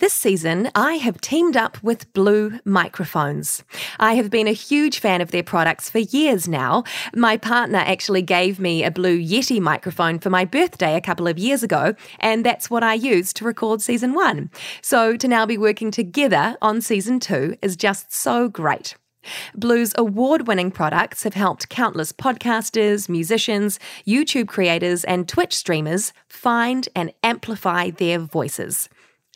This season, I have teamed up with Blue Microphones. I have been a huge fan of their products for years now. My partner actually gave me a Blue Yeti microphone for my birthday a couple of years ago, and that's what I used to record season one. So to now be working together on season two is just so great. Blue's award winning products have helped countless podcasters, musicians, YouTube creators, and Twitch streamers find and amplify their voices.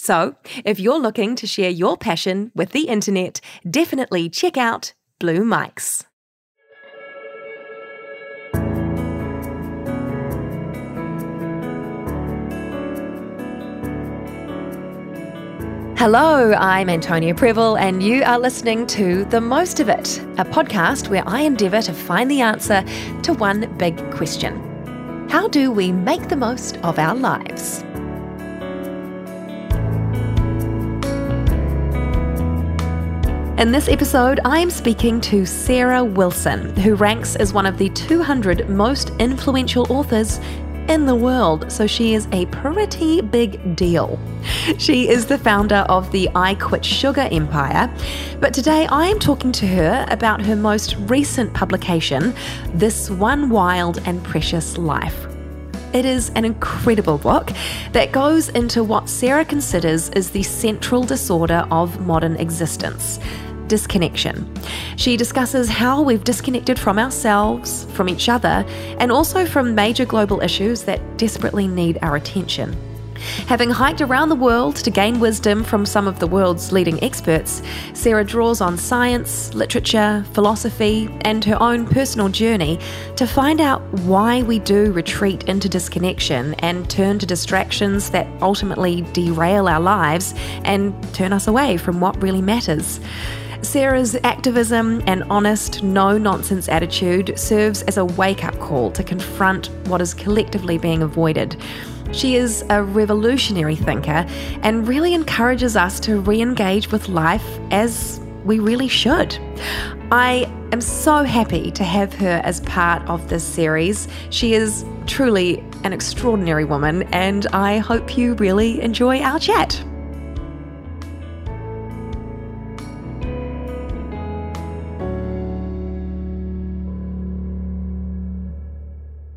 So, if you're looking to share your passion with the internet, definitely check out Blue Mics. Hello, I'm Antonia Prebble, and you are listening to The Most of It, a podcast where I endeavour to find the answer to one big question How do we make the most of our lives? In this episode, I am speaking to Sarah Wilson, who ranks as one of the 200 most influential authors in the world, so she is a pretty big deal. She is the founder of the I Quit Sugar empire, but today I am talking to her about her most recent publication, This One Wild and Precious Life. It is an incredible book that goes into what Sarah considers is the central disorder of modern existence disconnection. She discusses how we've disconnected from ourselves, from each other, and also from major global issues that desperately need our attention. Having hiked around the world to gain wisdom from some of the world's leading experts, Sarah draws on science, literature, philosophy, and her own personal journey to find out why we do retreat into disconnection and turn to distractions that ultimately derail our lives and turn us away from what really matters. Sarah's activism and honest, no nonsense attitude serves as a wake up call to confront what is collectively being avoided. She is a revolutionary thinker and really encourages us to re engage with life as we really should. I am so happy to have her as part of this series. She is truly an extraordinary woman, and I hope you really enjoy our chat.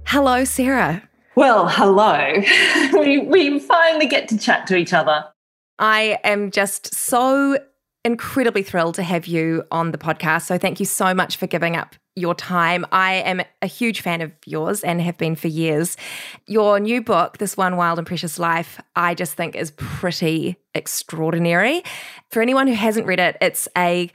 Hello, Sarah. Well, hello. we, we finally get to chat to each other. I am just so incredibly thrilled to have you on the podcast. So, thank you so much for giving up your time. I am a huge fan of yours and have been for years. Your new book, This One Wild and Precious Life, I just think is pretty extraordinary. For anyone who hasn't read it, it's a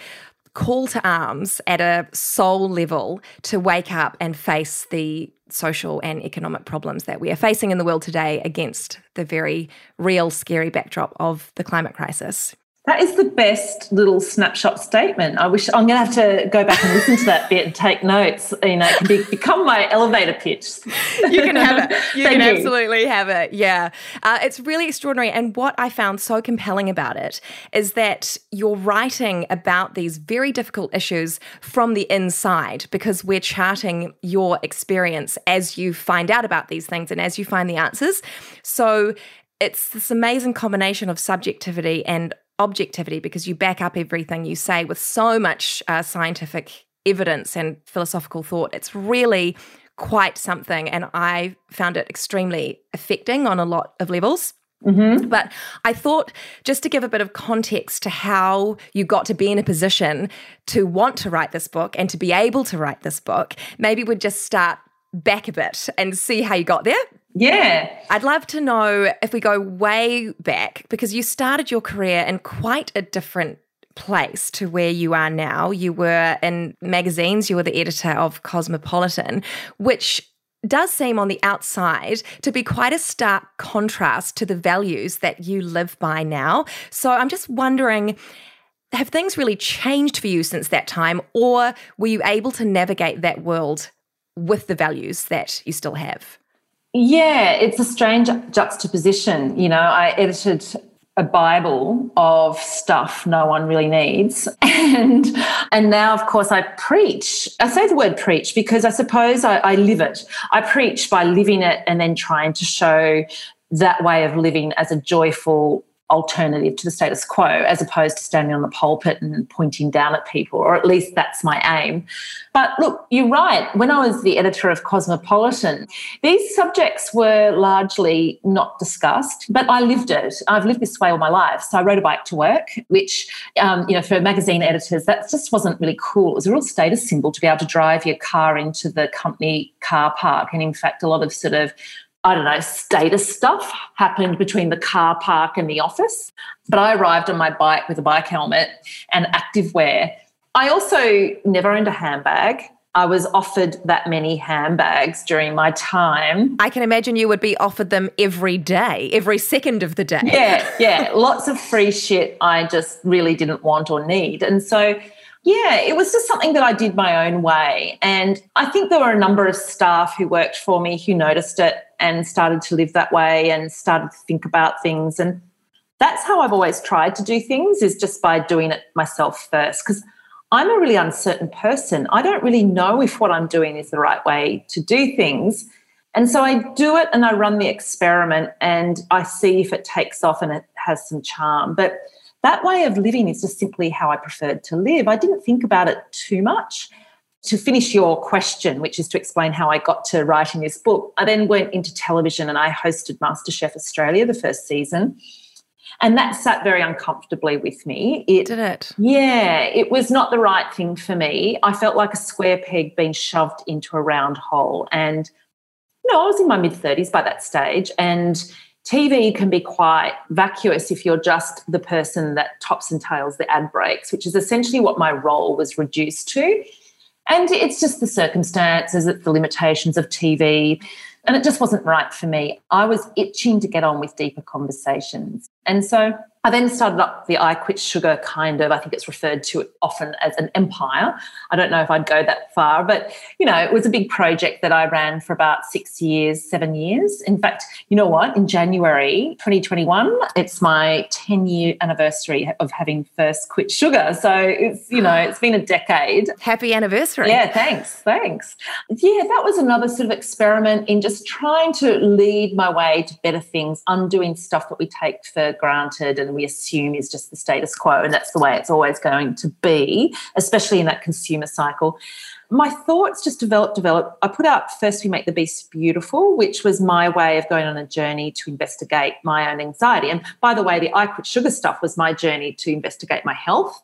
call to arms at a soul level to wake up and face the social and economic problems that we are facing in the world today against the very real, scary backdrop of the climate crisis. That is the best little snapshot statement. I wish I'm going to have to go back and listen to that bit and take notes. You know, it can be, become my elevator pitch. You can have it. You can you. absolutely have it. Yeah. Uh, it's really extraordinary. And what I found so compelling about it is that you're writing about these very difficult issues from the inside because we're charting your experience as you find out about these things and as you find the answers. So it's this amazing combination of subjectivity and objectivity because you back up everything you say with so much uh, scientific evidence and philosophical thought. It's really quite something, and I found it extremely affecting on a lot of levels. Mm-hmm. But I thought just to give a bit of context to how you got to be in a position to want to write this book and to be able to write this book, maybe we'd just start back a bit and see how you got there. Yeah. I'd love to know if we go way back, because you started your career in quite a different place to where you are now. You were in magazines, you were the editor of Cosmopolitan, which does seem on the outside to be quite a stark contrast to the values that you live by now. So I'm just wondering have things really changed for you since that time, or were you able to navigate that world with the values that you still have? Yeah, it's a strange juxtaposition. You know, I edited a bible of stuff no one really needs and and now of course i preach i say the word preach because i suppose I, I, live it i preach by living it and then trying to show that way of living as a joyful alternative to the status quo as opposed to standing on the pulpit and pointing down at people, or at least that's my aim. But look, you're right. When I was the editor of Cosmopolitan, these subjects were largely not discussed, but I lived it. I've lived this way all my life. So I rode a bike to work, which, um, you know, for magazine editors, that just wasn't really cool. It was a real status symbol to be able to drive your car into the company car park. And in fact, a lot of sort of I don't know, status stuff happened between the car park and the office. But I arrived on my bike with a bike helmet and active wear. I also never owned a handbag. I was offered that many handbags during my time. I can imagine you would be offered them every day, every second of the day. Yeah, yeah. Lots of free shit I just really didn't want or need. And so yeah, it was just something that I did my own way. And I think there were a number of staff who worked for me who noticed it and started to live that way and started to think about things. And that's how I've always tried to do things is just by doing it myself first. Because I'm a really uncertain person. I don't really know if what I'm doing is the right way to do things. And so I do it and I run the experiment and I see if it takes off and it has some charm. But that way of living is just simply how I preferred to live. I didn't think about it too much. To finish your question, which is to explain how I got to writing this book, I then went into television and I hosted MasterChef Australia the first season. And that sat very uncomfortably with me. It, Did it? Yeah, it was not the right thing for me. I felt like a square peg being shoved into a round hole. And, you know, I was in my mid 30s by that stage. And TV can be quite vacuous if you're just the person that tops and tails the ad breaks, which is essentially what my role was reduced to. And it's just the circumstances, it's the limitations of TV. And it just wasn't right for me. I was itching to get on with deeper conversations. And so I then started up the I Quit Sugar kind of, I think it's referred to often as an empire. I don't know if I'd go that far, but you know, it was a big project that I ran for about six years, seven years. In fact, you know what? In January 2021, it's my 10 year anniversary of having first quit sugar. So it's, you know, it's been a decade. Happy anniversary. Yeah, thanks. Thanks. Yeah, that was another sort of experiment in just trying to lead my way to better things, undoing stuff that we take for granted and we assume is just the status quo. And that's the way it's always going to be, especially in that consumer cycle. My thoughts just developed, developed. I put out First We Make the Beast Beautiful, which was my way of going on a journey to investigate my own anxiety. And by the way, the I Quit Sugar stuff was my journey to investigate my health.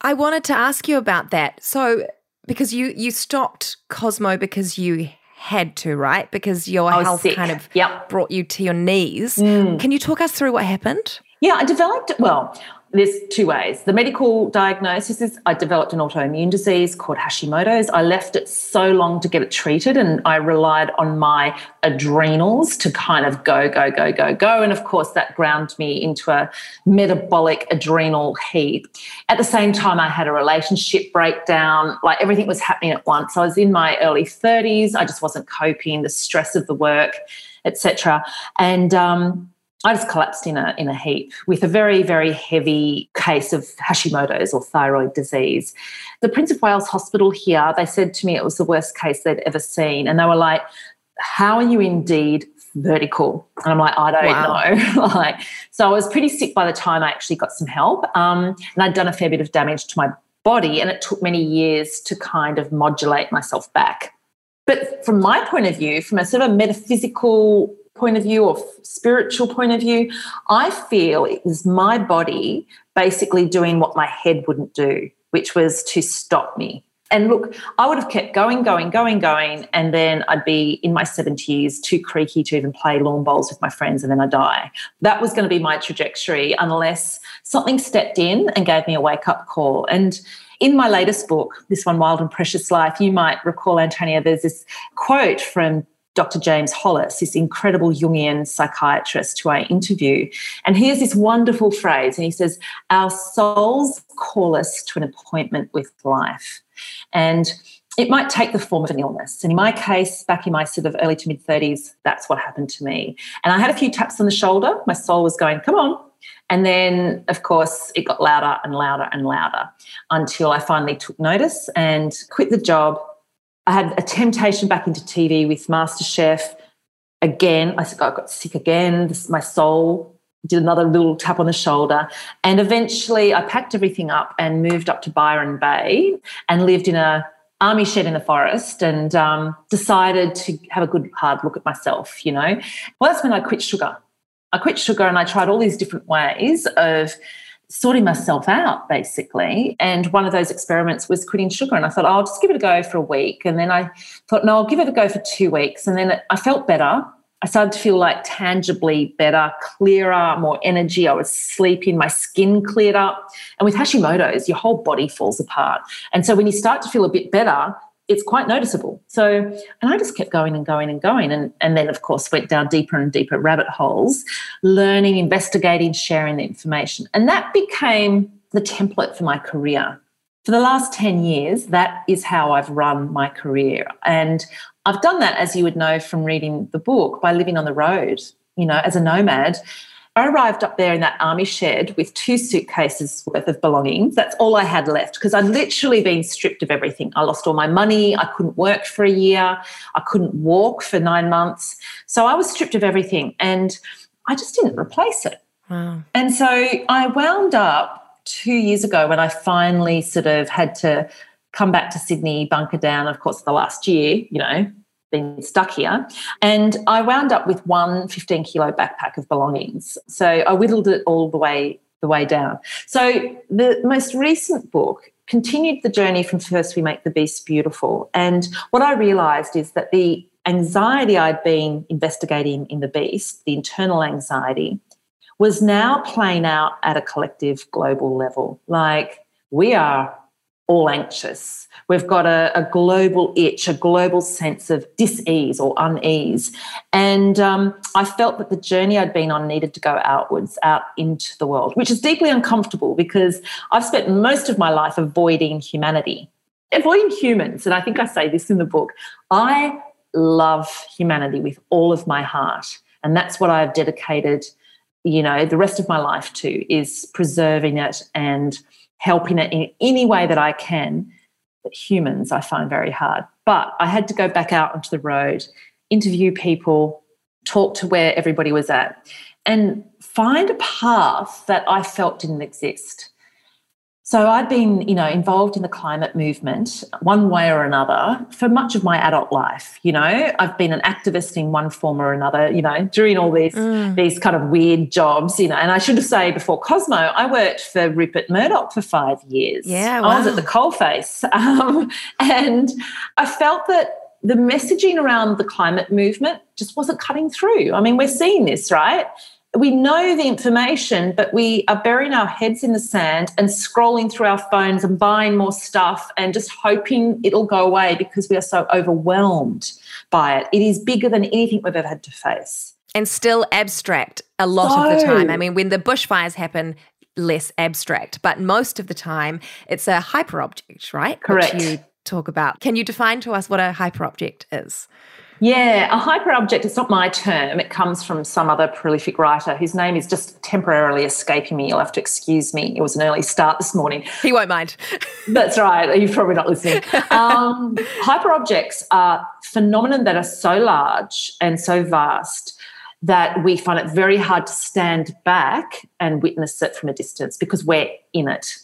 I wanted to ask you about that. So, because you you stopped Cosmo because you had to, right? Because your health sick. kind of yep. brought you to your knees. Mm. Can you talk us through what happened? Yeah, I developed, well, there's two ways. The medical diagnosis is I developed an autoimmune disease called Hashimoto's. I left it so long to get it treated, and I relied on my adrenals to kind of go, go, go, go, go. And of course, that ground me into a metabolic adrenal heap. At the same time, I had a relationship breakdown, like everything was happening at once. I was in my early 30s, I just wasn't coping, the stress of the work, etc. And, um, I just collapsed in a in a heap with a very very heavy case of Hashimoto's or thyroid disease. The Prince of Wales Hospital here, they said to me it was the worst case they'd ever seen, and they were like, "How are you indeed vertical?" And I'm like, "I don't wow. know." like, so I was pretty sick by the time I actually got some help, um, and I'd done a fair bit of damage to my body, and it took many years to kind of modulate myself back. But from my point of view, from a sort of metaphysical point of view or spiritual point of view, I feel it was my body basically doing what my head wouldn't do, which was to stop me. And look, I would have kept going, going, going, going, and then I'd be in my 70s, too creaky to even play lawn bowls with my friends, and then I die. That was going to be my trajectory unless something stepped in and gave me a wake up call. And in my latest book, this one, Wild and Precious Life, you might recall, Antonia, there's this quote from Dr. James Hollis, this incredible Jungian psychiatrist who I interview. And he has this wonderful phrase, and he says, Our souls call us to an appointment with life. And it might take the form of an illness. And in my case, back in my sort of early to mid 30s, that's what happened to me. And I had a few taps on the shoulder. My soul was going, Come on. And then, of course, it got louder and louder and louder until I finally took notice and quit the job I had a temptation back into TV with MasterChef. Again, I got sick again. This, my soul did another little tap on the shoulder. And eventually I packed everything up and moved up to Byron Bay and lived in a army shed in the forest and um, decided to have a good hard look at myself, you know. Well, that's when I quit sugar. I quit sugar and I tried all these different ways of sorting myself out basically. And one of those experiments was quitting sugar. And I thought, oh, I'll just give it a go for a week. And then I thought, no, I'll give it a go for two weeks. And then I felt better. I started to feel like tangibly better, clearer, more energy. I was sleeping, my skin cleared up. And with Hashimoto's, your whole body falls apart. And so when you start to feel a bit better, it's quite noticeable. So, and I just kept going and going and going. And, and then, of course, went down deeper and deeper rabbit holes, learning, investigating, sharing the information. And that became the template for my career. For the last 10 years, that is how I've run my career. And I've done that, as you would know from reading the book, by living on the road, you know, as a nomad I arrived up there in that army shed with two suitcases worth of belongings. That's all I had left because I'd literally been stripped of everything. I lost all my money. I couldn't work for a year. I couldn't walk for nine months. So I was stripped of everything and I just didn't replace it. Wow. And so I wound up two years ago when I finally sort of had to come back to Sydney, bunker down, of course, the last year, you know, been stuck here. And I wound up with one 15 kilo backpack of belongings. So I whittled it all the way the way down. So the most recent book continued the journey from first we make the beast beautiful. And what I realized is that the anxiety I'd been investigating in the beast, the internal anxiety, was now playing out at a collective global level. Like we are all anxious. We've got a, a, global itch, a global sense of dis-ease or unease. And um, I felt that the journey I'd been on needed to go outwards, out into the world, which is deeply uncomfortable because I've spent most of my life avoiding humanity, avoiding humans. And I think I say this in the book. I love humanity with all of my heart. And that's what I've dedicated, you know, the rest of my life to is preserving it and helping it in any way that I can. But humans, I find very hard. But I had to go back out onto the road, interview people, talk to where everybody was at, and find a path that I felt didn't exist. So I'd been, you know, involved in the climate movement one way or another for much of my adult life. You know, I've been an activist in one form or another. You know, during all these mm. these kind of weird jobs. You know, and I should say before Cosmo, I worked for Rupert Murdoch for five years. Yeah, wow. I was at the coalface, um, and I felt that the messaging around the climate movement just wasn't cutting through. I mean, we're seeing this, right? We know the information, but we are burying our heads in the sand and scrolling through our phones and buying more stuff and just hoping it'll go away because we are so overwhelmed by it. It is bigger than anything we've ever had to face. And still abstract a lot so, of the time. I mean, when the bushfires happen, less abstract, but most of the time it's a hyper object, right? Correct. Which you talk about. Can you define to us what a hyper object is? Yeah, a hyperobject, it's not my term. It comes from some other prolific writer whose name is just temporarily escaping me. You'll have to excuse me. It was an early start this morning. He won't mind. That's right. You're probably not listening. Um, hyperobjects are phenomena that are so large and so vast that we find it very hard to stand back and witness it from a distance because we're in it.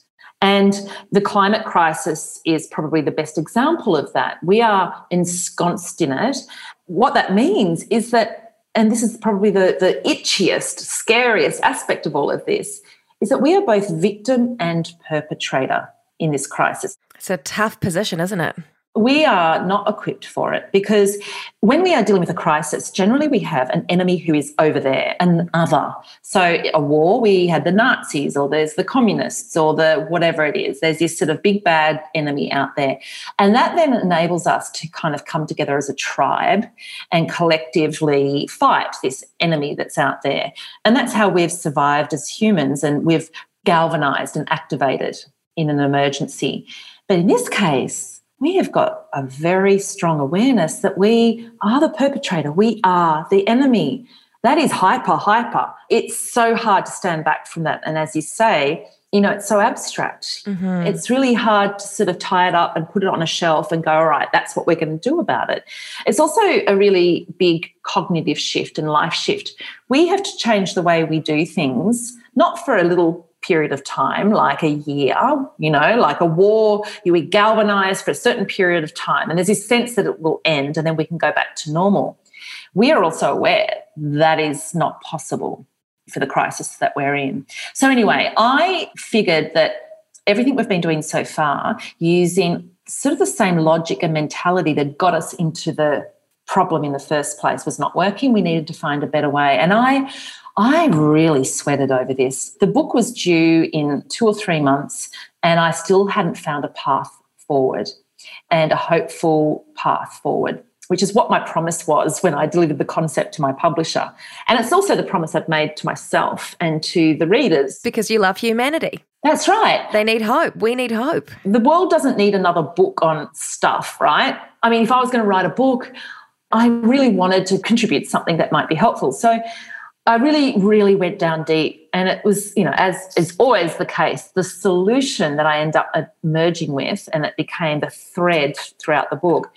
And the climate crisis is probably the best example of that. We are ensconced in it. What that means is that, and this is probably the, the itchiest, scariest aspect of all of this, is that we are both victim and perpetrator in this crisis. It's a tough position, isn't it? We are not equipped for it because when we are dealing with a crisis, generally we have an enemy who is over there, an other. So, a war, we had the Nazis, or there's the communists, or the whatever it is. There's this sort of big bad enemy out there. And that then enables us to kind of come together as a tribe and collectively fight this enemy that's out there. And that's how we've survived as humans and we've galvanized and activated in an emergency. But in this case, we have got a very strong awareness that we are the perpetrator, we are the enemy, that is hyper, hyper. It's so hard to stand back from that. And as you say, you know, it's so abstract. Mm-hmm. It's really hard to sort of tie it up and put it on a shelf and go, all right, that's what we're going to do about it. It's also a really big cognitive shift and life shift. We have to change the way we do things, not for a little period of time, like a year, you know, like a war, you we galvanize for a certain period of time. And there's this sense that it will end and then we can go back to normal. We are also aware that is not possible for the crisis that we're in. So, anyway, I figured that everything we've been doing so far using sort of the same logic and mentality that got us into the problem in the first place was not working. We needed to find a better way. And I I really sweated over this. The book was due in two or three months, and I still hadn't found a path forward and a hopeful path forward, which is what my promise was when I delivered the concept to my publisher. And it's also the promise I've made to myself and to the readers. Because you love humanity. That's right. They need hope. We need hope. The world doesn't need another book on stuff, right? I mean, if I was going to write a book, I really wanted to contribute something that might be helpful. So I really, really went down deep. And it was, you know, as is always the case, the solution that I end up merging with, and it became the thread throughout the book,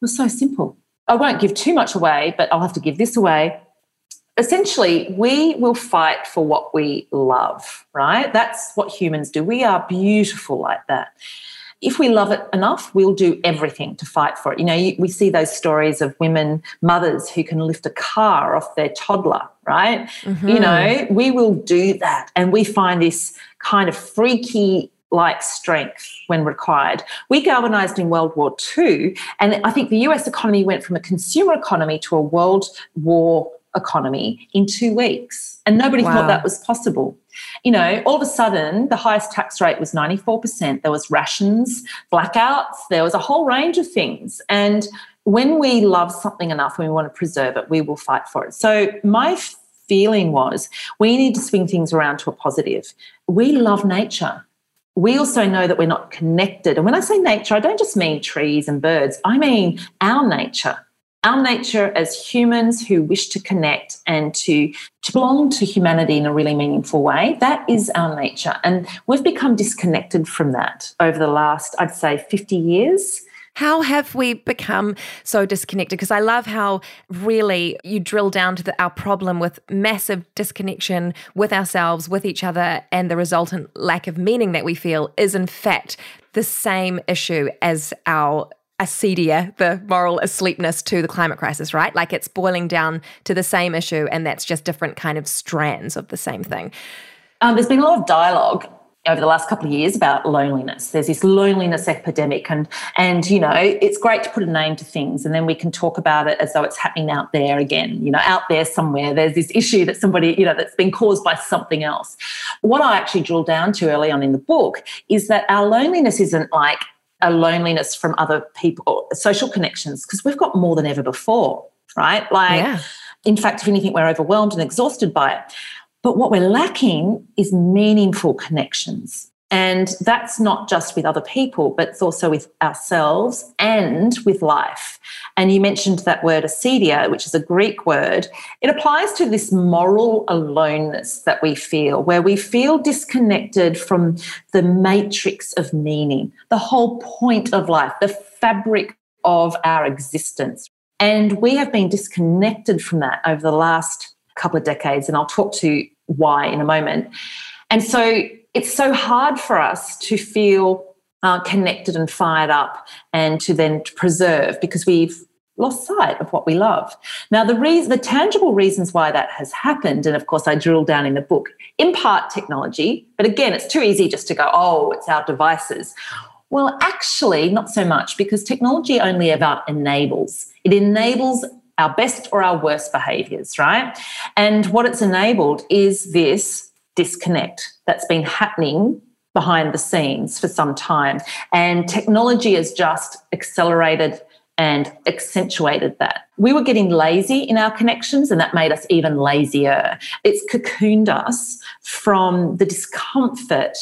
was so simple. I won't give too much away, but I'll have to give this away. Essentially, we will fight for what we love, right? That's what humans do. We are beautiful like that if we love it enough, we'll do everything to fight for it. You know, we see those stories of women, mothers who can lift a car off their toddler, right? Mm-hmm. You know, we will do that. And we find this kind of freaky like strength when required. We galvanized in World War II, and I think the US economy went from a consumer economy to a world war economy in two weeks. And nobody wow. thought that was possible. You know, all of a sudden, the highest tax rate was 94%. There was rations, blackouts, there was a whole range of things. And when we love something enough and we want to preserve it, we will fight for it. So my feeling was we need to swing things around to a positive. We love nature. We also know that we're not connected. And when I say nature, I don't just mean trees and birds, I mean our nature our nature as humans who wish to connect and to, to belong to humanity in a really meaningful way, that is our nature. And we've become disconnected from that over the last, I'd say, 50 years. How have we become so disconnected? Because I love how really you drill down to the, our problem with massive disconnection with ourselves, with each other, and the resultant lack of meaning that we feel is, in fact, the same issue as our acedia, the moral asleepness to the climate crisis, right? Like it's boiling down to the same issue, and that's just different kind of strands of the same thing. Um, there's been a lot of dialogue over the last couple of years about loneliness. There's this loneliness epidemic, and and you know it's great to put a name to things, and then we can talk about it as though it's happening out there again. You know, out there somewhere, there's this issue that somebody you know that's been caused by something else. What I actually drill down to early on in the book is that our loneliness isn't like a loneliness from other people, social connections, because we've got more than ever before, right? Like, yeah. in fact, if anything, we're overwhelmed and exhausted by it. But what we're lacking is meaningful connections. And that's not just with other people, but it's also with ourselves and with life. And you mentioned that word acedia, which is a Greek word. It applies to this moral aloneness that we feel, where we feel disconnected from the matrix of meaning, the whole point of life, the fabric of our existence. And we have been disconnected from that over the last couple of decades. And I'll talk to why in a moment. And so it's so hard for us to feel uh, connected and fired up and to then preserve because we've lost sight of what we love. Now, the reason, the tangible reasons why that has happened, and of course, I drill down in the book, in part technology, but again, it's too easy just to go, oh, it's our devices. Well, actually, not so much because technology only about enables. It enables our best or our worst behaviors, right? And what it's enabled is this disconnect that's been happening behind the scenes for some time. And technology has just accelerated and accentuated that. We were getting lazy in our connections, and that made us even lazier. It's cocooned us from the discomfort,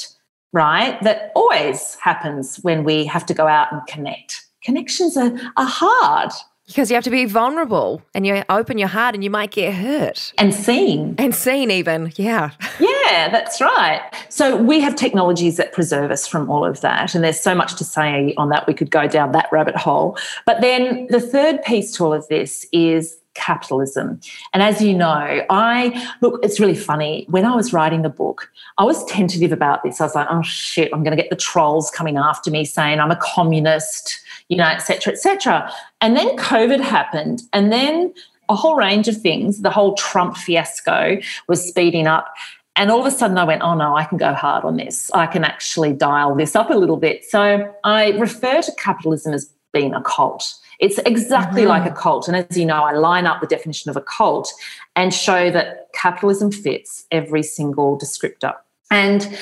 right, that always happens when we have to go out and connect. Connections are, are hard. Because you have to be vulnerable and you open your heart and you might get hurt. And seen. And seen, even. Yeah. Yeah, that's right. So we have technologies that preserve us from all of that. And there's so much to say on that. We could go down that rabbit hole. But then the third piece to all of this is capitalism. And as you know, I look, it's really funny. When I was writing the book, I was tentative about this. I was like, oh shit, I'm going to get the trolls coming after me saying I'm a communist, you know, et cetera, et cetera. And then COVID happened. And then a whole range of things, the whole Trump fiasco was speeding up. And all of a sudden, I went, oh no, I can go hard on this. I can actually dial this up a little bit. So I refer to capitalism as being a cult. It's exactly mm-hmm. like a cult. And as you know, I line up the definition of a cult and show that capitalism fits every single descriptor. And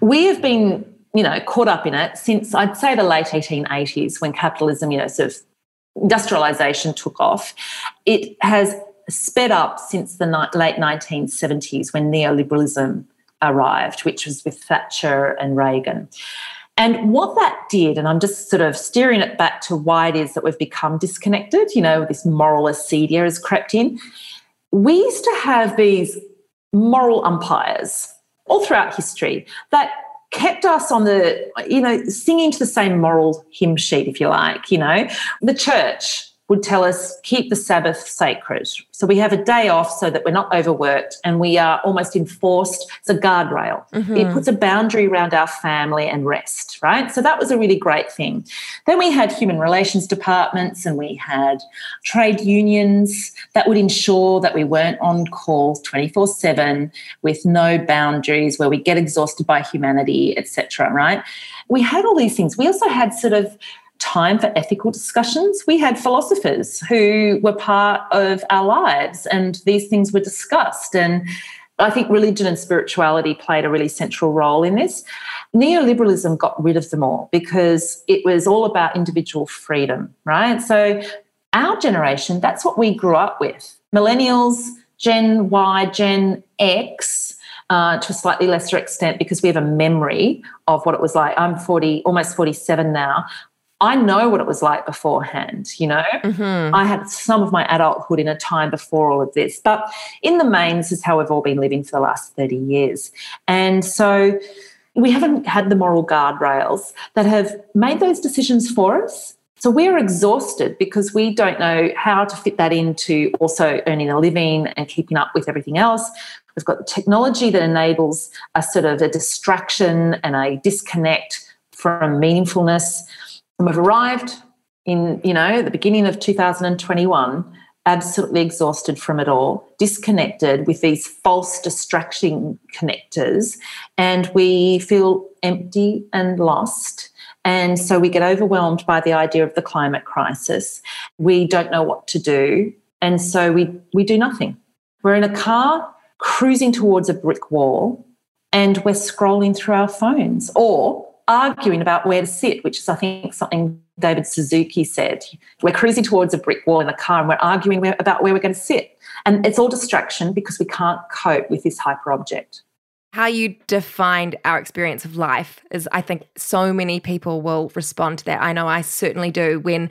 we have been, you know, caught up in it since I'd say the late 1880s when capitalism, you know, sort of industrialization took off. It has sped up since the late 1970s when neoliberalism arrived, which was with Thatcher and Reagan. And what that did, and I'm just sort of steering it back to why it is that we've become disconnected, you know, this moral acedia has crept in. We used to have these moral umpires all throughout history that kept us on the, you know, singing to the same moral hymn sheet, if you like, you know. The church, would tell us keep the Sabbath sacred. So we have a day off so that we're not overworked and we are almost enforced. It's a guardrail. Mm-hmm. It puts a boundary around our family and rest, right? So that was a really great thing. Then we had human relations departments and we had trade unions that would ensure that we weren't on call 24 7 with no boundaries where we get exhausted by humanity, etc. right? We had all these things. We also had sort of time for ethical discussions. We had philosophers who were part of our lives, and these things were discussed. And I think religion and spirituality played a really central role in this. Neoliberalism got rid of them all because it was all about individual freedom, right? So, our generation, that's what we grew up with. Millennials, Gen Y, Gen X, uh, to a slightly lesser extent because we have a memory of what it was like. I'm 40, almost 47 now. I know what it was like beforehand, you know. Mm-hmm. I had some of my adulthood in a time before all of this. But in the main, this is how we've all been living for the last 30 years. And so we haven't had the moral guardrails that have made those decisions for us. So we're exhausted because we don't know how to fit that into also earning a living and keeping up with everything else. We've got the technology that enables a sort of a distraction and a disconnect from meaningfulness. And we've arrived in, you know, the beginning of 2021, absolutely exhausted from it all, disconnected with these false distracting connectors, and we feel empty and lost. And so we get overwhelmed by the idea of the climate crisis. We don't know what to do. And so we, we do nothing. We're in a car cruising towards a brick wall and we're scrolling through our phones or arguing about where to sit, which is, I think, something David Suzuki said. We're cruising towards a brick wall in the car and we're arguing about where we're going to sit. And it's all distraction because we can't cope with this hyper object. How you defined our experience of life is, I think, so many people will respond to that. I know I certainly do when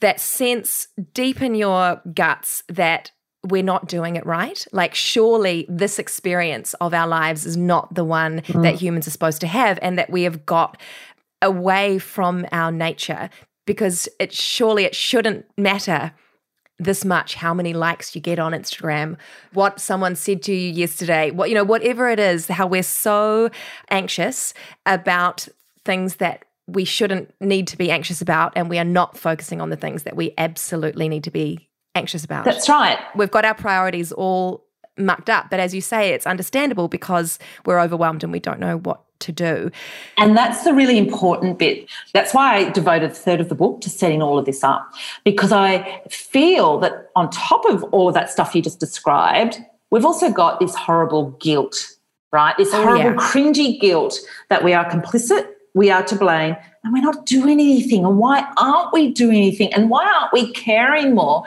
that sense deep in your guts that we're not doing it right. Like, surely this experience of our lives is not the one mm. that humans are supposed to have, and that we have got away from our nature because it surely it shouldn't matter this much how many likes you get on Instagram, what someone said to you yesterday, what you know, whatever it is, how we're so anxious about things that we shouldn't need to be anxious about and we are not focusing on the things that we absolutely need to be anxious about. That's right. We've got our priorities all mucked up. But as you say, it's understandable because we're overwhelmed and we don't know what to do. And that's the really important bit. That's why I devoted a third of the book to setting all of this up, because I feel that on top of all of that stuff you just described, we've also got this horrible guilt, right? This oh, horrible, yeah. cringy guilt that we are complicit, we are to blame, and we're not doing anything. And why aren't we doing anything? And why aren't we caring more?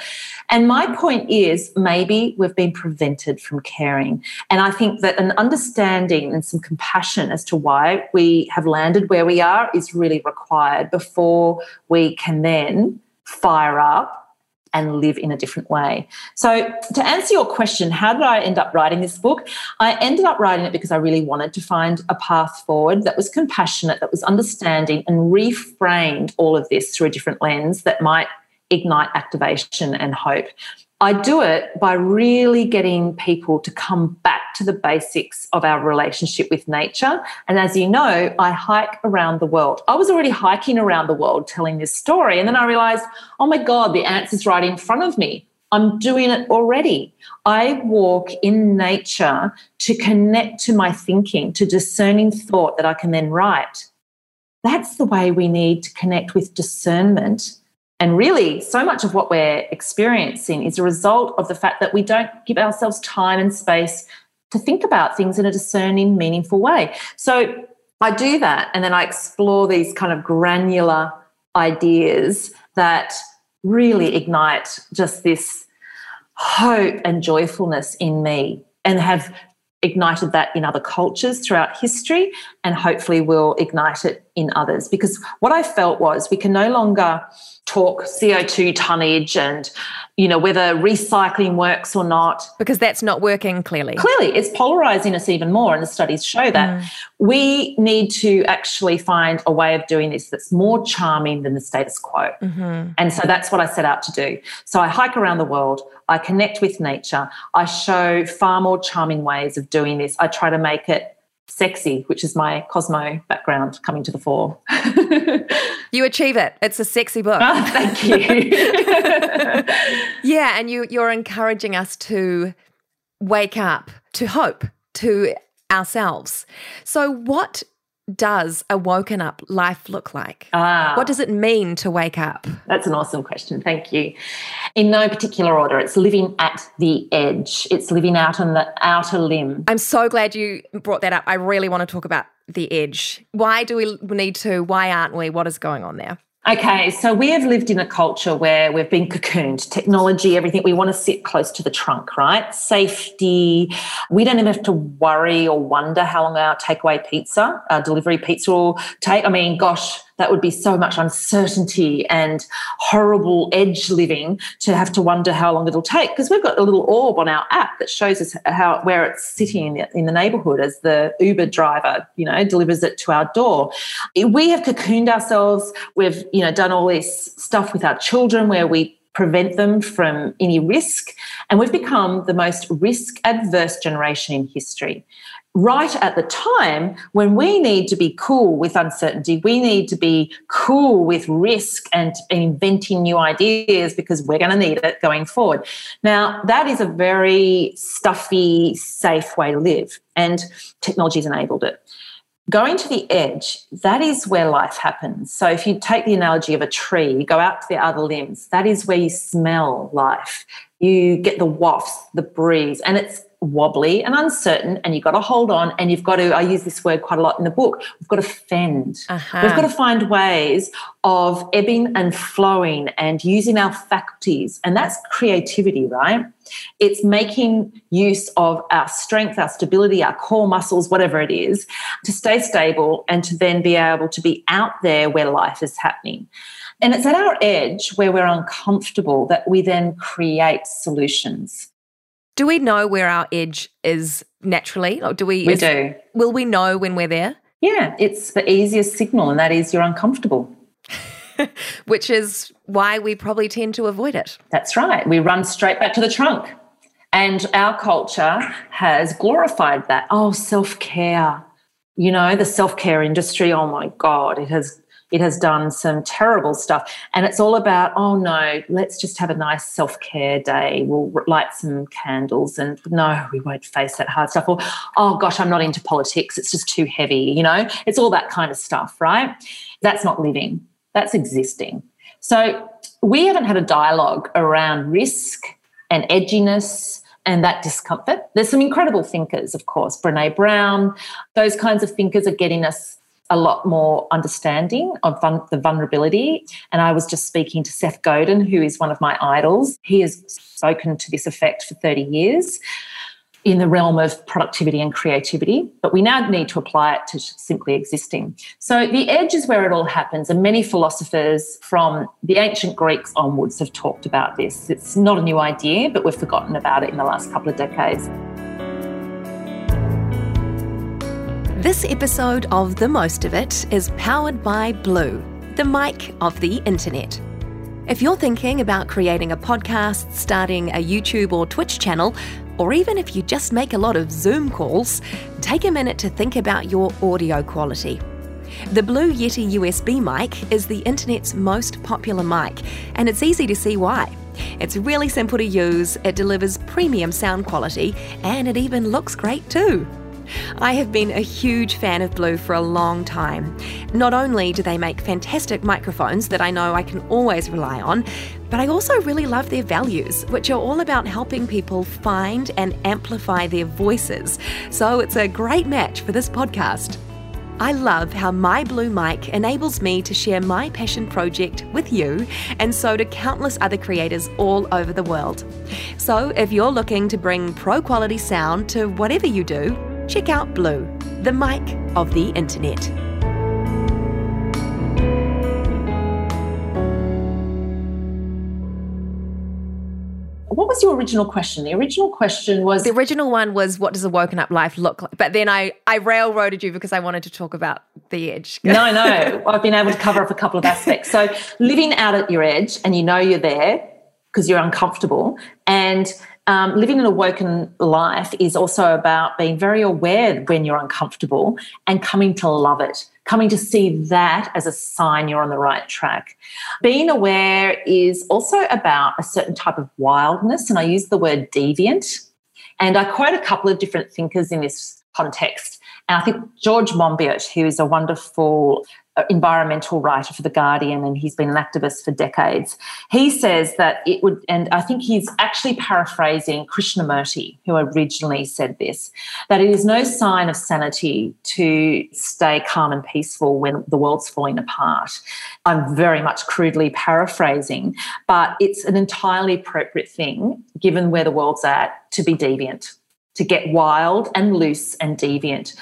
And my point is maybe we've been prevented from caring. And I think that an understanding and some compassion as to why we have landed where we are is really required before we can then fire up and live in a different way. So, to answer your question, how did I end up writing this book? I ended up writing it because I really wanted to find a path forward that was compassionate, that was understanding, and reframed all of this through a different lens that might ignite activation and hope. I do it by really getting people to come back to the basics of our relationship with nature. And as you know, I hike around the world. I was already hiking around the world telling this story. And then I realized, oh my God, the answer's right in front of me. I'm doing it already. I walk in nature to connect to my thinking, to discerning thought that I can then write. That's the way we need to connect with discernment and really, so much of what we're experiencing is a result of the fact that we don't give ourselves time and space to think about things in a discerning, meaningful way. So I do that, and then I explore these kind of granular ideas that really ignite just this hope and joyfulness in me and have ignited that in other cultures throughout history and hopefully will ignite it in others. Because what I felt was we can no longer talk CO2 tonnage and you know whether recycling works or not because that's not working clearly clearly it's polarizing us even more and the studies show that mm. we need to actually find a way of doing this that's more charming than the status quo mm-hmm. and so that's what i set out to do so i hike around the world i connect with nature i show far more charming ways of doing this i try to make it sexy, which is my Cosmo background coming to the fore. you achieve it. It's a sexy book. Oh, thank you. yeah, and you you're encouraging us to wake up to hope, to ourselves. So what does a woken up life look like? Ah, what does it mean to wake up? That's an awesome question. Thank you. In no particular order, it's living at the edge, it's living out on the outer limb. I'm so glad you brought that up. I really want to talk about the edge. Why do we need to? Why aren't we? What is going on there? Okay, so we have lived in a culture where we've been cocooned, technology, everything. We want to sit close to the trunk, right? Safety. We don't even have to worry or wonder how long our takeaway pizza, our delivery pizza will take. I mean, gosh, that would be so much uncertainty and horrible edge living to have to wonder how long it'll take because we've got a little orb on our app that shows us how where it's sitting in the, in the neighborhood as the Uber driver, you know, delivers it to our door. We have cocooned ourselves. We've, you know, done all this stuff with our children where we prevent them from any risk. And we've become the most risk adverse generation in history right at the time when we need to be cool with uncertainty, we need to be cool with risk and inventing new ideas because we're going to need it going forward. Now, that is a very stuffy, safe way to live, and technology's enabled it. Going to the edge, that is where life happens. So, if you take the analogy of a tree, you go out to the other limbs, that is where you smell life. You get the wafts, the breeze, and it's wobbly and uncertain and you've got to hold on and you've got to i use this word quite a lot in the book we've got to fend. Uh-huh. we've got to find ways of ebbing and flowing and using our faculties and that's creativity right? It's making use of our strength our stability our core muscles whatever it is to stay stable and to then be able to be out there where life is happening. And it's at our edge where we're uncomfortable that we then create solutions do we know where our edge is naturally? Or do we? We is, do. Will we know when we're there? Yeah, it's the easiest signal, and that is you're uncomfortable. Which is why we probably tend to avoid it. That's right. We run straight back to the trunk. And our culture has glorified that. Oh, self care. You know, the self care industry, oh my God, it has it has done some terrible stuff. And it's all about, oh no, let's just have a nice self care day. We'll light some candles and no, we won't face that hard stuff. Or, oh gosh, I'm not into politics. It's just too heavy. You know, it's all that kind of stuff, right? That's not living, that's existing. So we haven't had a dialogue around risk and edginess and that discomfort. There's some incredible thinkers, of course, Brene Brown, those kinds of thinkers are getting us a lot more understanding of the vulnerability. And I was just speaking to Seth Godin, who is one of my idols. He has spoken to this effect for 30 years. in the realm of productivity and creativity, but we now need to apply it to simply existing. So the edge is where it all happens, and many philosophers from the ancient Greeks onwards have talked about this. It's not a new idea, but we've forgotten about it in the last couple of decades. This episode of The Most of It is powered by Blue, the mic of the internet. If you're thinking about creating a podcast, starting a YouTube or Twitch channel, or even if you just make a lot of Zoom calls, take a minute to think about your audio quality. The Blue Yeti USB mic is the internet's most popular mic, and it's easy to see why. It's really simple to use, it delivers premium sound quality, and it even looks great too. I have been a huge fan of Blue for a long time. Not only do they make fantastic microphones that I know I can always rely on, but I also really love their values, which are all about helping people find and amplify their voices. So it's a great match for this podcast. I love how my Blue Mic enables me to share my passion project with you, and so do countless other creators all over the world. So, if you're looking to bring pro quality sound to whatever you do, check out Blue, the mic of the internet. What was your original question? The original question was The original one was what does a woken up life look like? But then I, I railroaded you because I wanted to talk about the edge. no, no. I've been able to cover up a couple of aspects. So living out at your edge and you know you're there because you're uncomfortable and um, living an awoken life is also about being very aware when you're uncomfortable and coming to love it, coming to see that as a sign you're on the right track. Being aware is also about a certain type of wildness, and I use the word deviant. And I quote a couple of different thinkers in this context. And I think George Monbiot, who is a wonderful environmental writer for The Guardian, and he's been an activist for decades. He says that it would, and I think he's actually paraphrasing Krishnamurti, who originally said this, that it is no sign of sanity to stay calm and peaceful when the world's falling apart. I'm very much crudely paraphrasing, but it's an entirely appropriate thing, given where the world's at, to be deviant to get wild and loose and deviant.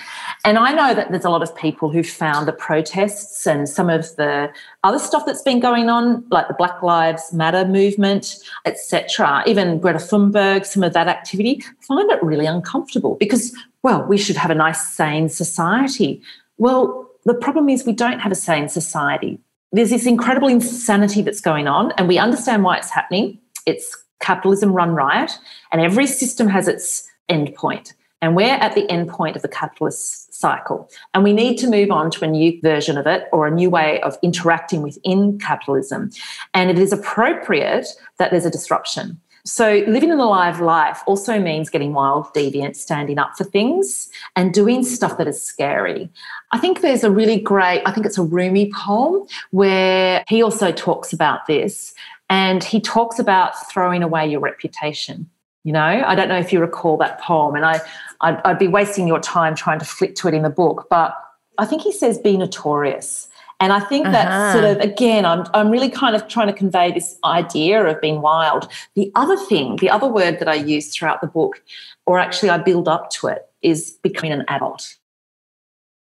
And I know that there's a lot of people who've found the protests and some of the other stuff that's been going on, like the Black Lives Matter movement, etc., even Greta Thunberg, some of that activity, find it really uncomfortable because, well, we should have a nice, sane society. Well, the problem is we don't have a sane society. There's this incredible insanity that's going on, and we understand why it's happening. It's capitalism run riot, and every system has its end point. And we're at the end point of the capitalist cycle. And we need to move on to a new version of it or a new way of interacting within capitalism. And it is appropriate that there's a disruption. So, living an alive life also means getting wild, deviant, standing up for things, and doing stuff that is scary. I think there's a really great, I think it's a Rumi poem where he also talks about this. And he talks about throwing away your reputation. You know, I don't know if you recall that poem, and I, I'd, I'd be wasting your time trying to flick to it in the book, but I think he says be notorious. And I think that uh-huh. sort of, again, I'm, I'm really kind of trying to convey this idea of being wild. The other thing, the other word that I use throughout the book, or actually I build up to it, is becoming an adult.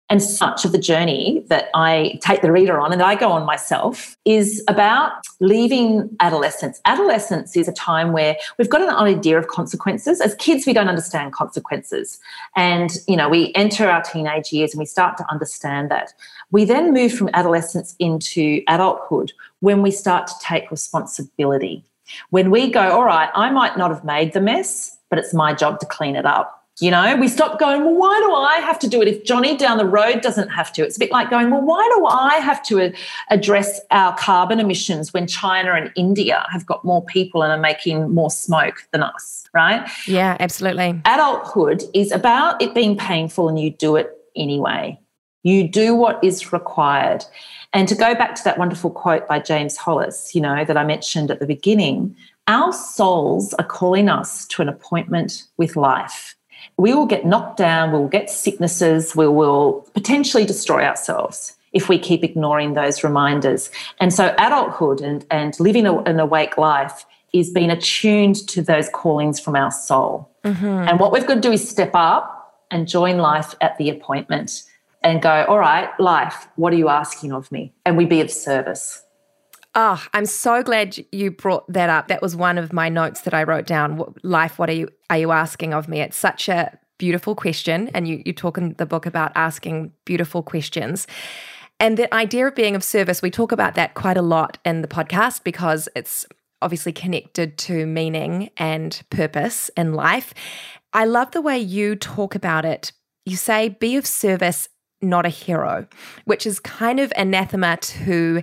And such of the journey that I take the reader on and that I go on myself is about leaving adolescence. Adolescence is a time where we've got an idea of consequences. As kids, we don't understand consequences. And, you know, we enter our teenage years and we start to understand that. We then move from adolescence into adulthood when we start to take responsibility. When we go, all right, I might not have made the mess, but it's my job to clean it up. You know, we stop going, well, why do I have to do it if Johnny down the road doesn't have to? It's a bit like going, well, why do I have to uh, address our carbon emissions when China and India have got more people and are making more smoke than us, right? Yeah, absolutely. Adulthood is about it being painful and you do it anyway. You do what is required. And to go back to that wonderful quote by James Hollis, you know, that I mentioned at the beginning, our souls are calling us to an appointment with life we will get knocked down, we'll get sicknesses, we will potentially destroy ourselves if we keep ignoring those reminders. And so, adulthood and, and living an awake life is being attuned to those callings from our soul. Mm-hmm. And what we've got to do is step up and join life at the appointment and go, all right, life, what are you asking of me? And we be of service. Oh, I'm so glad you brought that up. That was one of my notes that I wrote down. Life, what are you are you asking of me? It's such a beautiful question, and you you talk in the book about asking beautiful questions. And the idea of being of service, we talk about that quite a lot in the podcast because it's obviously connected to meaning and purpose in life. I love the way you talk about it. You say, be of service, not a hero, which is kind of anathema to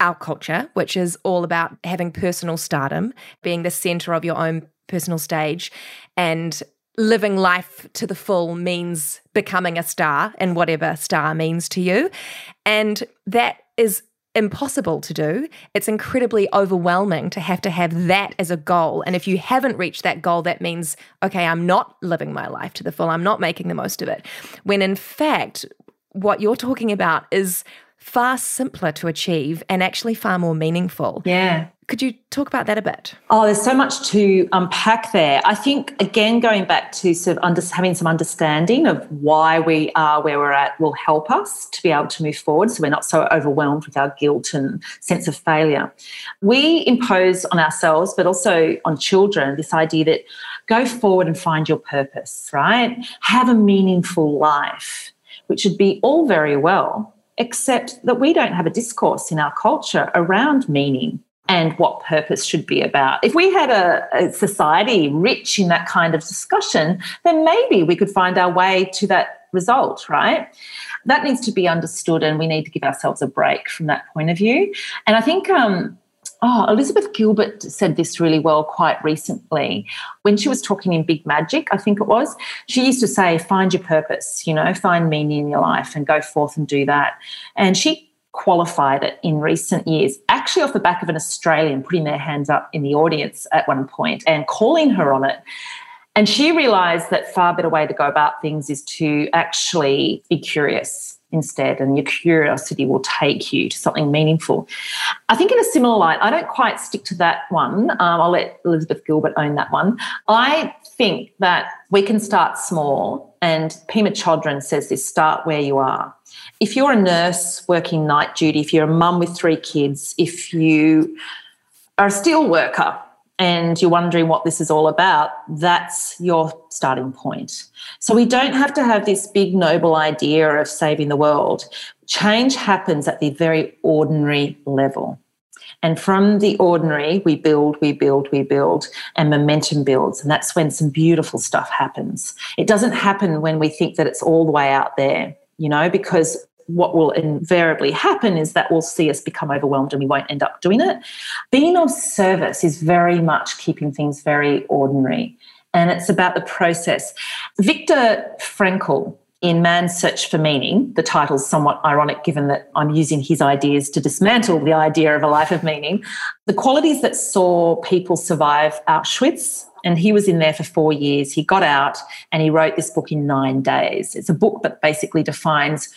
our culture, which is all about having personal stardom, being the center of your own personal stage, and living life to the full means becoming a star and whatever star means to you. And that is impossible to do. It's incredibly overwhelming to have to have that as a goal. And if you haven't reached that goal, that means, okay, I'm not living my life to the full, I'm not making the most of it. When in fact, what you're talking about is far simpler to achieve and actually far more meaningful. Yeah. Could you talk about that a bit? Oh, there's so much to unpack there. I think, again, going back to sort of under, having some understanding of why we are where we're at will help us to be able to move forward so we're not so overwhelmed with our guilt and sense of failure. We impose on ourselves, but also on children, this idea that go forward and find your purpose, right? Have a meaningful life, which would be all very well except that we don't have a discourse in our culture around meaning and what purpose should be about. If we had a, a, society rich in that kind of discussion, then maybe we could find our way to that result, right? That needs to be understood, and we need to give ourselves a break from that point of view. And I think um, Oh, Elizabeth Gilbert said this really well quite recently. When she was talking in Big Magic, I think it was, she used to say, find your purpose, you know, find meaning in your life and go forth and do that. And she qualified it in recent years, actually off the back of an Australian putting their hands up in the audience at one point and calling her on it. And she realized that far better way to go about things is to actually be curious instead, and your curiosity will take you to something meaningful. I think, in a similar light, I don't quite stick to that one. Um, I'll let Elizabeth Gilbert own that one. I think that we can start small, and Pema Chodron says this start where you are. If you're a nurse working night duty, if you're a mum with three kids, if you are a steel worker and you're wondering what this is all about, that's your starting point. So we don't have to have this big, noble idea of saving the world. Change happens at the very ordinary level. And from the ordinary, we build, we build, we build, and momentum builds. And that's when some beautiful stuff happens. It doesn't happen when we think that it's all the way out there, you know, because what will invariably happen is that we'll see us become overwhelmed and we won't end up doing it. Being of service is very much keeping things very ordinary. And it's about the process. Viktor Frankl, in Man's Search for Meaning, the title's somewhat ironic given that I'm using his ideas to dismantle the idea of a life of meaning. The qualities that saw people survive Auschwitz, and he was in there for four years. He got out and he wrote this book in nine days. It's a book that basically defines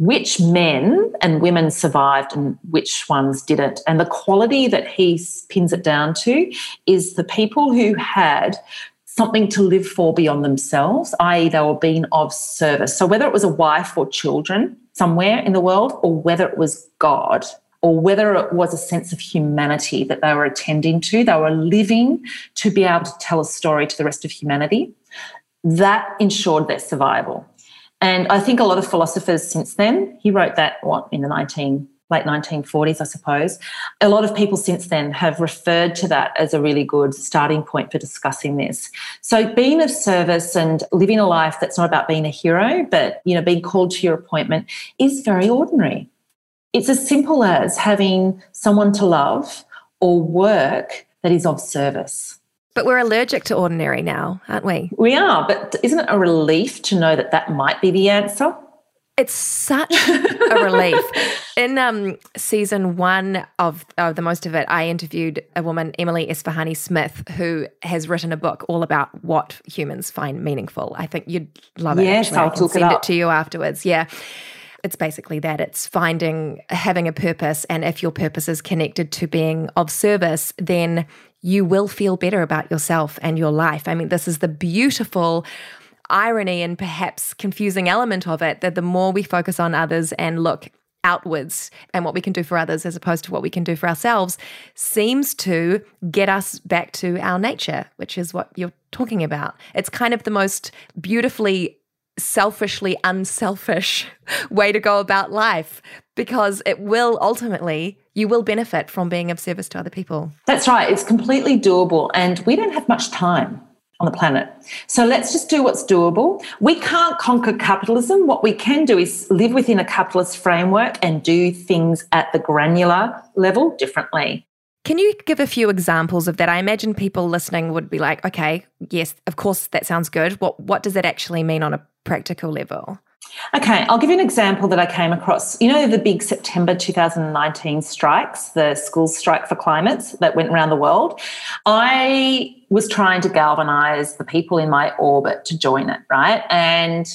which men and women survived and which ones didn't. And the quality that he pins it down to is the people who had something to live for beyond themselves, i.e., they were being of service. So whether it was a wife or children somewhere in the world, or whether it was God, or whether it was a sense of humanity that they were attending to, they were living to be able to tell a story to the rest of humanity, that ensured their survival. And I think a lot of philosophers since then, he wrote that what in the 19 late 1940s, I suppose. A lot of people since then have referred to that as a really good starting point for discussing this. So being of service and living a life that's not about being a hero, but you know, being called to your appointment is very ordinary. It's as simple as having someone to love or work that is of service. But we're allergic to ordinary now, aren't we? We are, but isn't it a relief to know that that might be the answer? It's such a relief. In um, season one of, of The Most of It, I interviewed a woman, Emily Esfahani Smith, who has written a book all about what humans find meaningful. I think you'd love it. Yes, I'll I can send it, it to you afterwards. Yeah it's basically that it's finding having a purpose and if your purpose is connected to being of service then you will feel better about yourself and your life. I mean, this is the beautiful irony and perhaps confusing element of it that the more we focus on others and look outwards and what we can do for others as opposed to what we can do for ourselves seems to get us back to our nature, which is what you're talking about. It's kind of the most beautifully selfishly unselfish way to go about life because it will ultimately you will benefit from being of service to other people. That's right. It's completely doable and we don't have much time on the planet. So let's just do what's doable. We can't conquer capitalism. What we can do is live within a capitalist framework and do things at the granular level differently. Can you give a few examples of that? I imagine people listening would be like, okay, yes, of course, that sounds good. What, what does that actually mean on a practical level? Okay, I'll give you an example that I came across. You know, the big September 2019 strikes, the school strike for climates that went around the world. I was trying to galvanize the people in my orbit to join it, right? And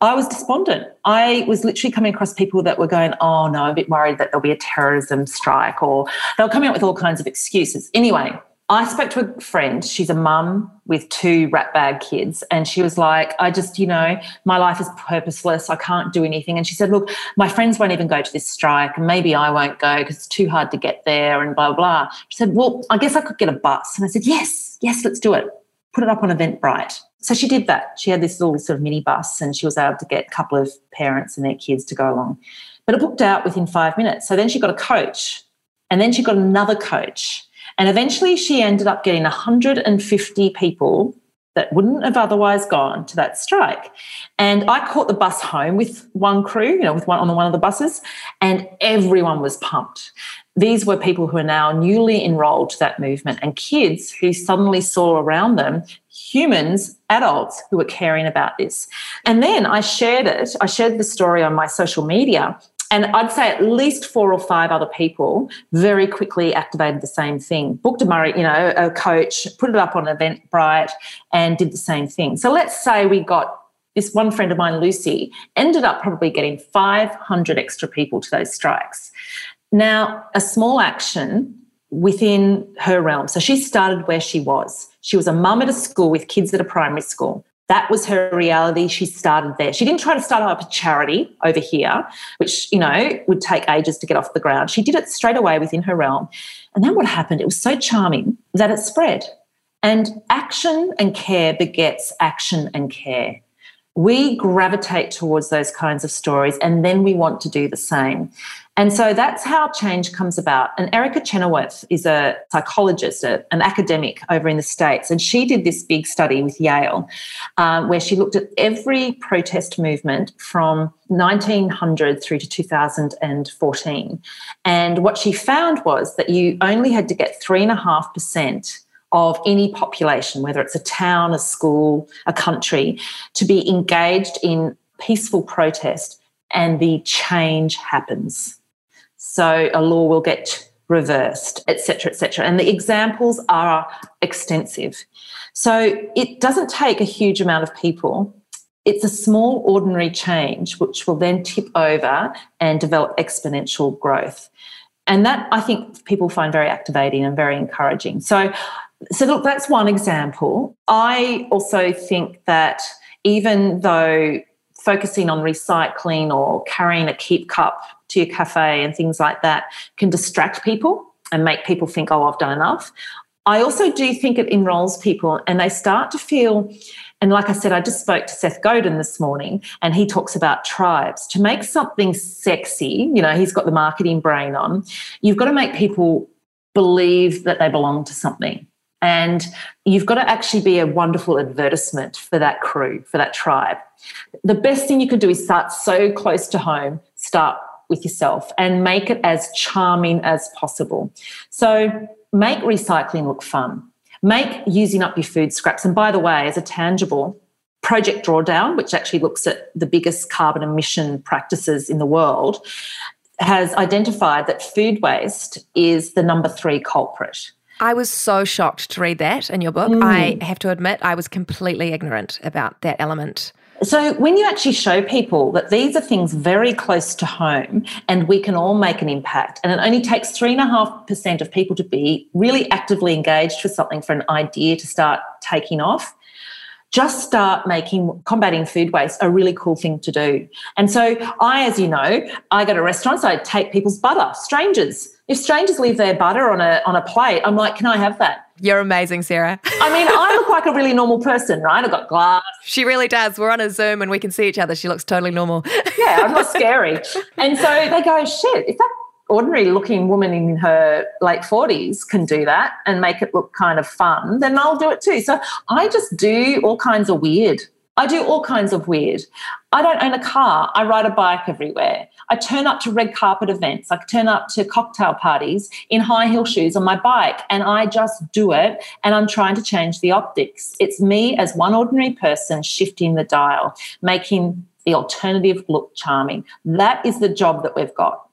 I was despondent. I was literally coming across people that were going, Oh, no, I'm a bit worried that there'll be a terrorism strike, or they were coming up with all kinds of excuses. Anyway, I spoke to a friend. She's a mum with two rat bag kids. And she was like, I just, you know, my life is purposeless. I can't do anything. And she said, Look, my friends won't even go to this strike. And maybe I won't go because it's too hard to get there and blah, blah. She said, Well, I guess I could get a bus. And I said, Yes, yes, let's do it. Put it up on Eventbrite. So she did that. She had this little sort of mini bus and she was able to get a couple of parents and their kids to go along. But it booked out within five minutes. So then she got a coach and then she got another coach and eventually she ended up getting 150 people that wouldn't have otherwise gone to that strike. And I caught the bus home with one crew, you know, with one on one of the buses, and everyone was pumped. These were people who are now newly enrolled to that movement and kids who suddenly saw around them humans, adults who were caring about this. And then I shared it, I shared the story on my social media, and I'd say at least four or five other people very quickly activated the same thing. Booked a Murray, you know, a coach, put it up on Eventbrite, and did the same thing. So let's say we got this one friend of mine, Lucy, ended up probably getting 500 extra people to those strikes. Now, a small action within her realm. So she started where she was. She was a mum at a school with kids at a primary school. That was her reality. She started there. She didn't try to start up a charity over here, which, you know, would take ages to get off the ground. She did it straight away within her realm. And then what happened? It was so charming that it spread. And action and care begets action and care. We gravitate towards those kinds of stories and then we want to do the same. And so that's how change comes about. And Erica Chenoweth is a psychologist, a, an academic over in the States. And she did this big study with Yale um, where she looked at every protest movement from 1900 through to 2014. And what she found was that you only had to get 3.5% of any population, whether it's a town, a school, a country, to be engaged in peaceful protest and the change happens. So a law will get reversed, etc., etc. And the examples are extensive. So it doesn't take a huge amount of people. It's a small, ordinary change which will then tip over and develop exponential growth. And that I think people find very activating and very encouraging. So, so look, that's one example. I also think that even though focusing on recycling or carrying a keep cup to your cafe and things like that can distract people and make people think, oh, I've done enough. I also do think it enrolls people and they start to feel, and like I said, I just spoke to Seth Godin this morning and he talks about tribes. To make something sexy, you know, he's got the marketing brain on, you've got to make people believe that they belong to something. And you've got to actually be a wonderful advertisement for that crew, for that tribe. The best thing you can do is start so close to home, start with yourself and make it as charming as possible. So make recycling look fun. Make using up your food scraps. And by the way, as a tangible, Project Drawdown, which actually looks at the biggest carbon emission practices in the world, has identified that food waste is the number three culprit. I was so shocked to read that in your book. Mm. I have to admit, I was completely ignorant about that element So, when you actually show people that these are things very close to home and we can all make an impact, and it only takes 3.5% of people to be really actively engaged with something for an idea to start taking off, just start making combating food waste a really cool thing to do. And so, I, as you know, I go to restaurants, I take people's butter, strangers. If strangers leave their butter on a, on a plate, I'm like, can I have that? You're amazing, Sarah. I mean, I look like a really normal person, right? I've got glass. She really does. We're on a Zoom and we can see each other. She looks totally normal. yeah, I'm not scary. And so they go, shit, if that ordinary looking woman in her late 40s can do that and make it look kind of fun, then I'll do it too. So I just do all kinds of weird. I do all kinds of weird. I don't own a car. I ride a bike everywhere. I turn up to red carpet events. I turn up to cocktail parties in high heel shoes on my bike and I just do it and I'm trying to change the optics. It's me as one ordinary person shifting the dial, making the alternative look charming. That is the job that we've got.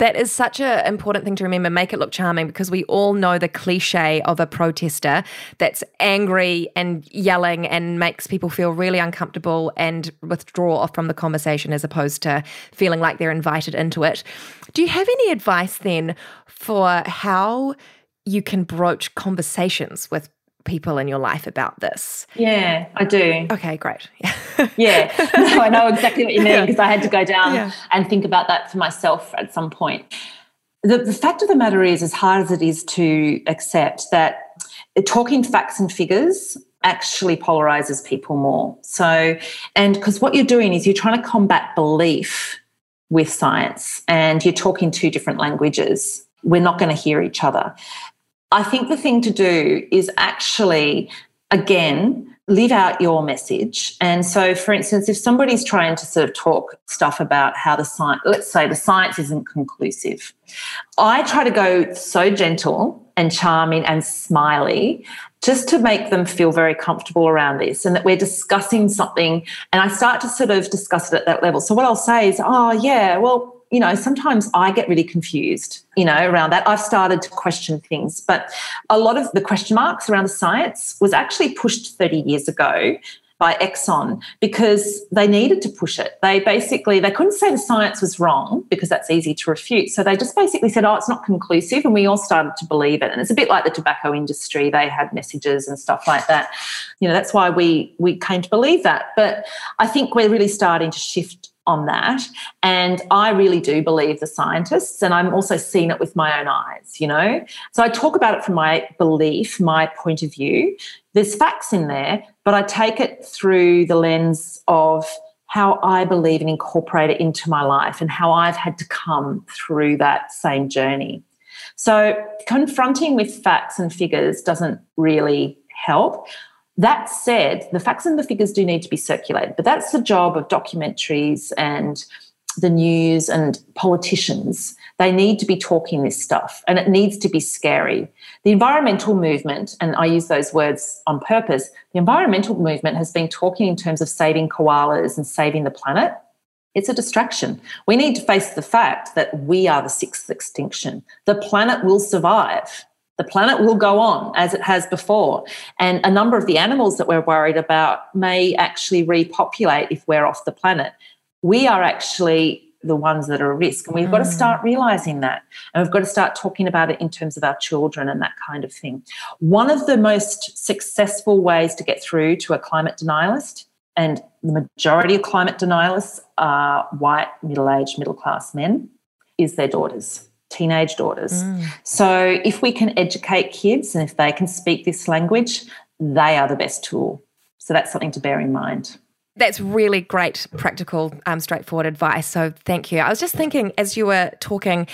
That is such an important thing to remember. Make it look charming because we all know the cliche of a protester that's angry and yelling and makes people feel really uncomfortable and withdraw from the conversation as opposed to feeling like they're invited into it. Do you have any advice then for how you can broach conversations with people in your life about this? Yeah, I do. Okay, great. yeah, no, I know exactly what you mean because. I had to go down yeah. and think about that for myself at some point. The, the fact of the matter is, as hard as it is to accept, that eh, talking facts and figures actually polarizes people more. So, and because what you're doing is you're trying to combat belief with science and you're talking two different languages. We're not going to hear each other. I think the thing to do is actually, again, live out your message. And so, for instance, if somebody's trying to sort of talk stuff about how the science, let's say the science isn't conclusive, I try to go so gentle and charming and smiley just to make them feel very comfortable around this and that we're discussing something. And I start to sort of discuss it at that level. So, what I'll say is, oh, yeah, well, you know, sometimes I get really confused, you know, around that. I've started to question things, but a lot of the question marks around the science was actually pushed 30 years ago by Exxon because they needed to push it. They basically they couldn't say the science was wrong because that's easy to refute. So they just basically said, "Oh, it's not conclusive," and we all started to believe it. And it's a bit like the tobacco industry; they had messages and stuff like that. You know, that's why we we came to believe that. But I think we're really starting to shift on that. And I really do believe the scientists, and I'm also seeing it with my own eyes, you know? So I talk about it from my belief, my point of view. There's facts in there, but I take it through the lens of how I believe and incorporate it into my life and how I've had to come through that same journey. So confronting with facts and figures doesn't really help. That said, the facts and the figures do need to be circulated, but that's the job of documentaries and the news and politicians. They need to be talking this stuff and it needs to be scary. The environmental movement, and I use those words on purpose, the environmental movement has been talking in terms of saving koalas and saving the planet. It's a distraction. We need to face the fact that we are the sixth extinction. The planet will survive the planet will go on as it has before. And a number of the animals that we're worried about may actually repopulate if we're off the planet. We are actually the ones that are at risk. And we've mm. got to mm. start realizing that. And we've got to start talking about it in terms of our children and that kind of thing. One of the most successful ways to get through to a climate denialist, and the majority of climate denialists are white, middle aged, middle class men, is their daughters teenage daughters. Mm. So if we can educate kids and if they can speak this language, they are the best tool. So that's something to bear in mind. That's really great, practical, um, straightforward advice. So thank you. I was just thinking as you were talking,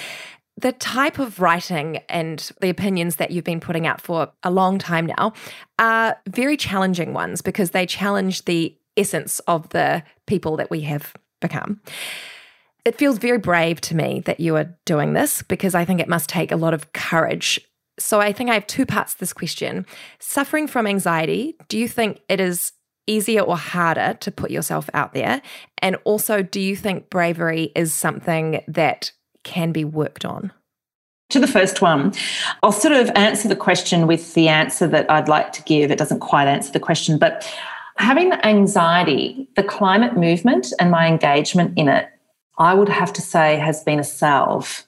the type of writing and the opinions that you've been putting out for a long time now are very challenging ones because they challenge the essence of the people that we have become it feels very brave to me that you are doing this because I think it must take a lot of courage. So I think I have two parts to this question. Suffering from anxiety, do you think it is easier or harder to put yourself out there? And also, do you think bravery is something that can be worked on? To the first one, I'll sort of answer the question with the answer that I'd like to give. It doesn't quite answer the question, but Having anxiety, the climate movement and my engagement in it, I would have to say has been a salve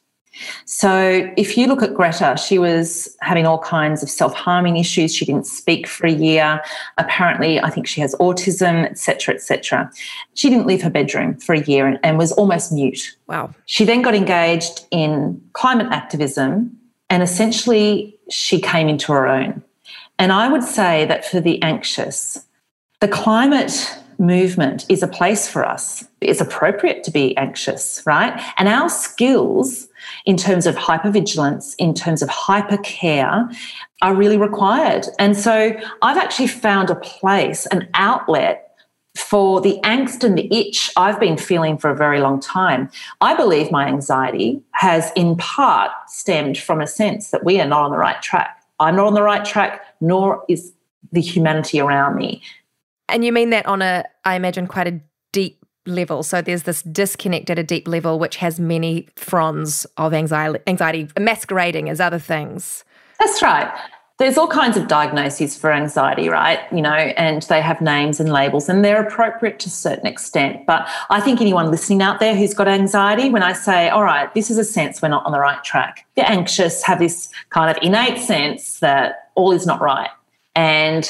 so if you look at Greta, she was having all kinds of self-harming issues. She didn't speak for a year. Apparently, I think she has autism, etc., etc. She didn't leave her bedroom for a year and, and was almost mute. Wow. She then got engaged in climate activism and essentially she came into her own. And I would say that for the anxious, the climate movement is a place for us. It's appropriate to be anxious, right? And our skills in terms of hypervigilance, in terms of hypercare, are really required. And so I've actually found a place, an outlet for the angst and the itch I've been feeling for a very long time. I believe my anxiety has in part stemmed from a sense that we are not on the right track. I'm not on the right track, nor is the humanity around me. And you mean that on a, I imagine, quite a deep level. So there's this disconnect at a deep level, which has many fronds of anxiety, anxiety masquerading as other things. That's right. There's all kinds of diagnoses for anxiety, right? You know, and they have names and labels, and they're appropriate to a certain extent. But I think anyone listening out there who's got anxiety, when I say, all right, this is a sense we're not on the right track, they're anxious, have this kind of innate sense that all is not right. And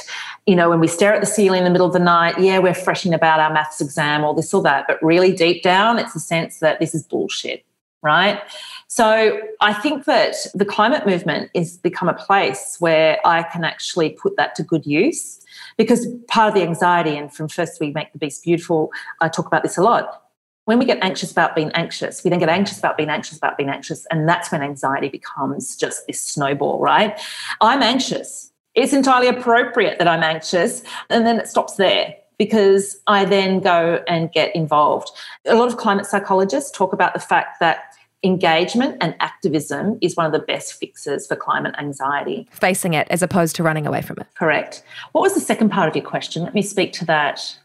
you know, when we stare at the ceiling in the middle of the night, yeah, we're fretting about our maths exam or this or that, but really deep down, it's a sense that this is bullshit, right? So I think that the climate movement has become a place where I can actually put that to good use because part of the anxiety, and from First We Make the Beast Beautiful, I talk about this a lot. When we get anxious about being anxious, we then get anxious about being anxious about being anxious, and that's when anxiety becomes just this snowball, right? I'm anxious it's entirely appropriate that I'm anxious. And then it stops there because I then go and get involved. A lot of climate psychologists talk about the fact that engagement and activism is one of the best fixes for climate anxiety. Facing it as opposed to running away from it. Correct. What was the second part of your question? Let me speak to that.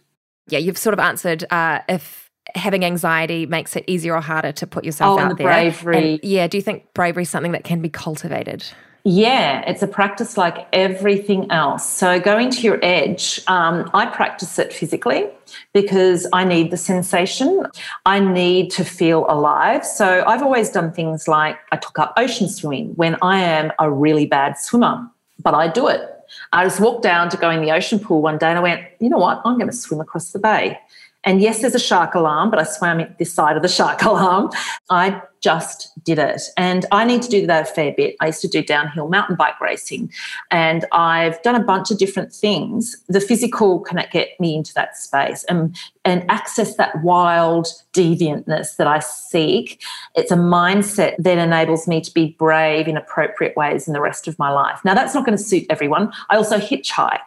Yeah, you've sort of answered uh, if having anxiety makes it easier or harder to put yourself oh, out the there. Bravery. And yeah, do you think bravery is something that can be cultivated? Yeah, it's a practice like everything else. So, going to your edge, um, I practice it physically because I need the sensation. I need to feel alive. So, I've always done things like I took up ocean swimming when I am a really bad swimmer, but I do it. I just walked down to go in the ocean pool one day and I went, you know what? I'm going to swim across the bay. And yes, there's a shark alarm, but I swam this side of the shark alarm. I just did it. And I need to do that a fair bit. I used to do downhill mountain bike racing and I've done a bunch of different things. The physical can get me into that space and, and access that wild deviantness that I seek. It's a mindset that enables me to be brave in appropriate ways in the rest of my life. Now, that's not going to suit everyone. I also hitchhike.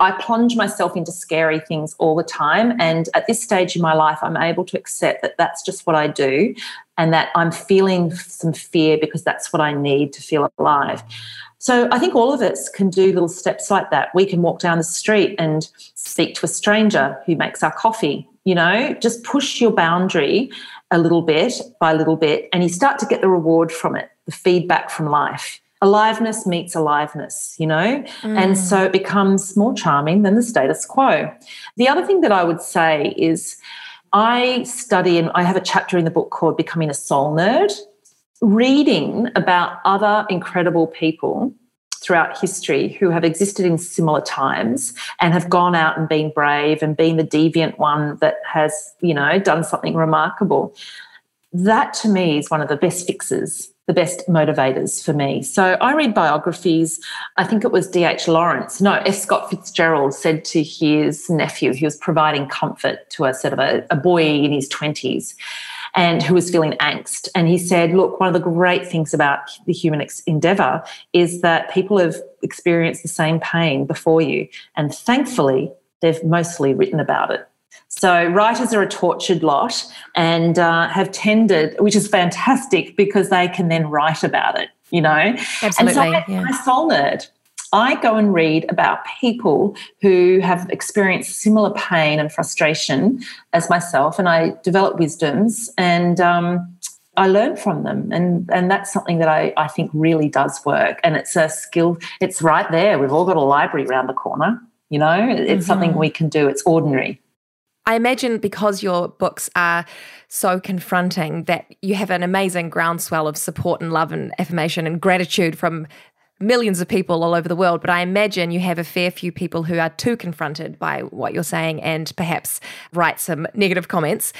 I plunge myself into scary things all the time. And at this stage in my life, I'm able to accept that that's just what I do and that I'm feeling some fear because that's what I need to feel alive. So I think all of us can do little steps like that. We can walk down the street and speak to a stranger who makes our coffee, you know, just push your boundary a little bit by little bit, and you start to get the reward from it, the feedback from life. Aliveness meets aliveness, you know? Mm. And so it becomes more charming than the status quo. The other thing that I would say is I study, and I have a chapter in the book called Becoming a Soul Nerd, reading about other incredible people throughout history who have existed in similar times and have gone out and been brave and been the deviant one that has, you know, done something remarkable. That to me is one of the best fixes the best motivators for me. So I read biographies. I think it was D.H. Lawrence. No, F. Scott Fitzgerald said to his nephew, he was providing comfort to a sort of a, a boy in his 20s and who was feeling angst. And he said, Look, one of the great things about the human ex- endeavor is that people have experienced the same pain before you. And thankfully, they've mostly written about it. So writers are a tortured lot and uh, have tended, which is fantastic because they can then write about it, you know. Absolutely. And so I, yeah. I soul nerd. I go and read about people who have experienced similar pain and frustration as myself, and I develop wisdoms and um, I learn from them. And, and that's something that I, I think really does work. And it's a skill, it's right there. We've all got a library around the corner You know, it's mm-hmm. something we can do. It's ordinary. I imagine because your books are so confronting that you have an amazing groundswell of support and love and affirmation and gratitude from millions of people all over the world. But I imagine you have a fair few people who are too confronted by what you're saying and perhaps write some negative comments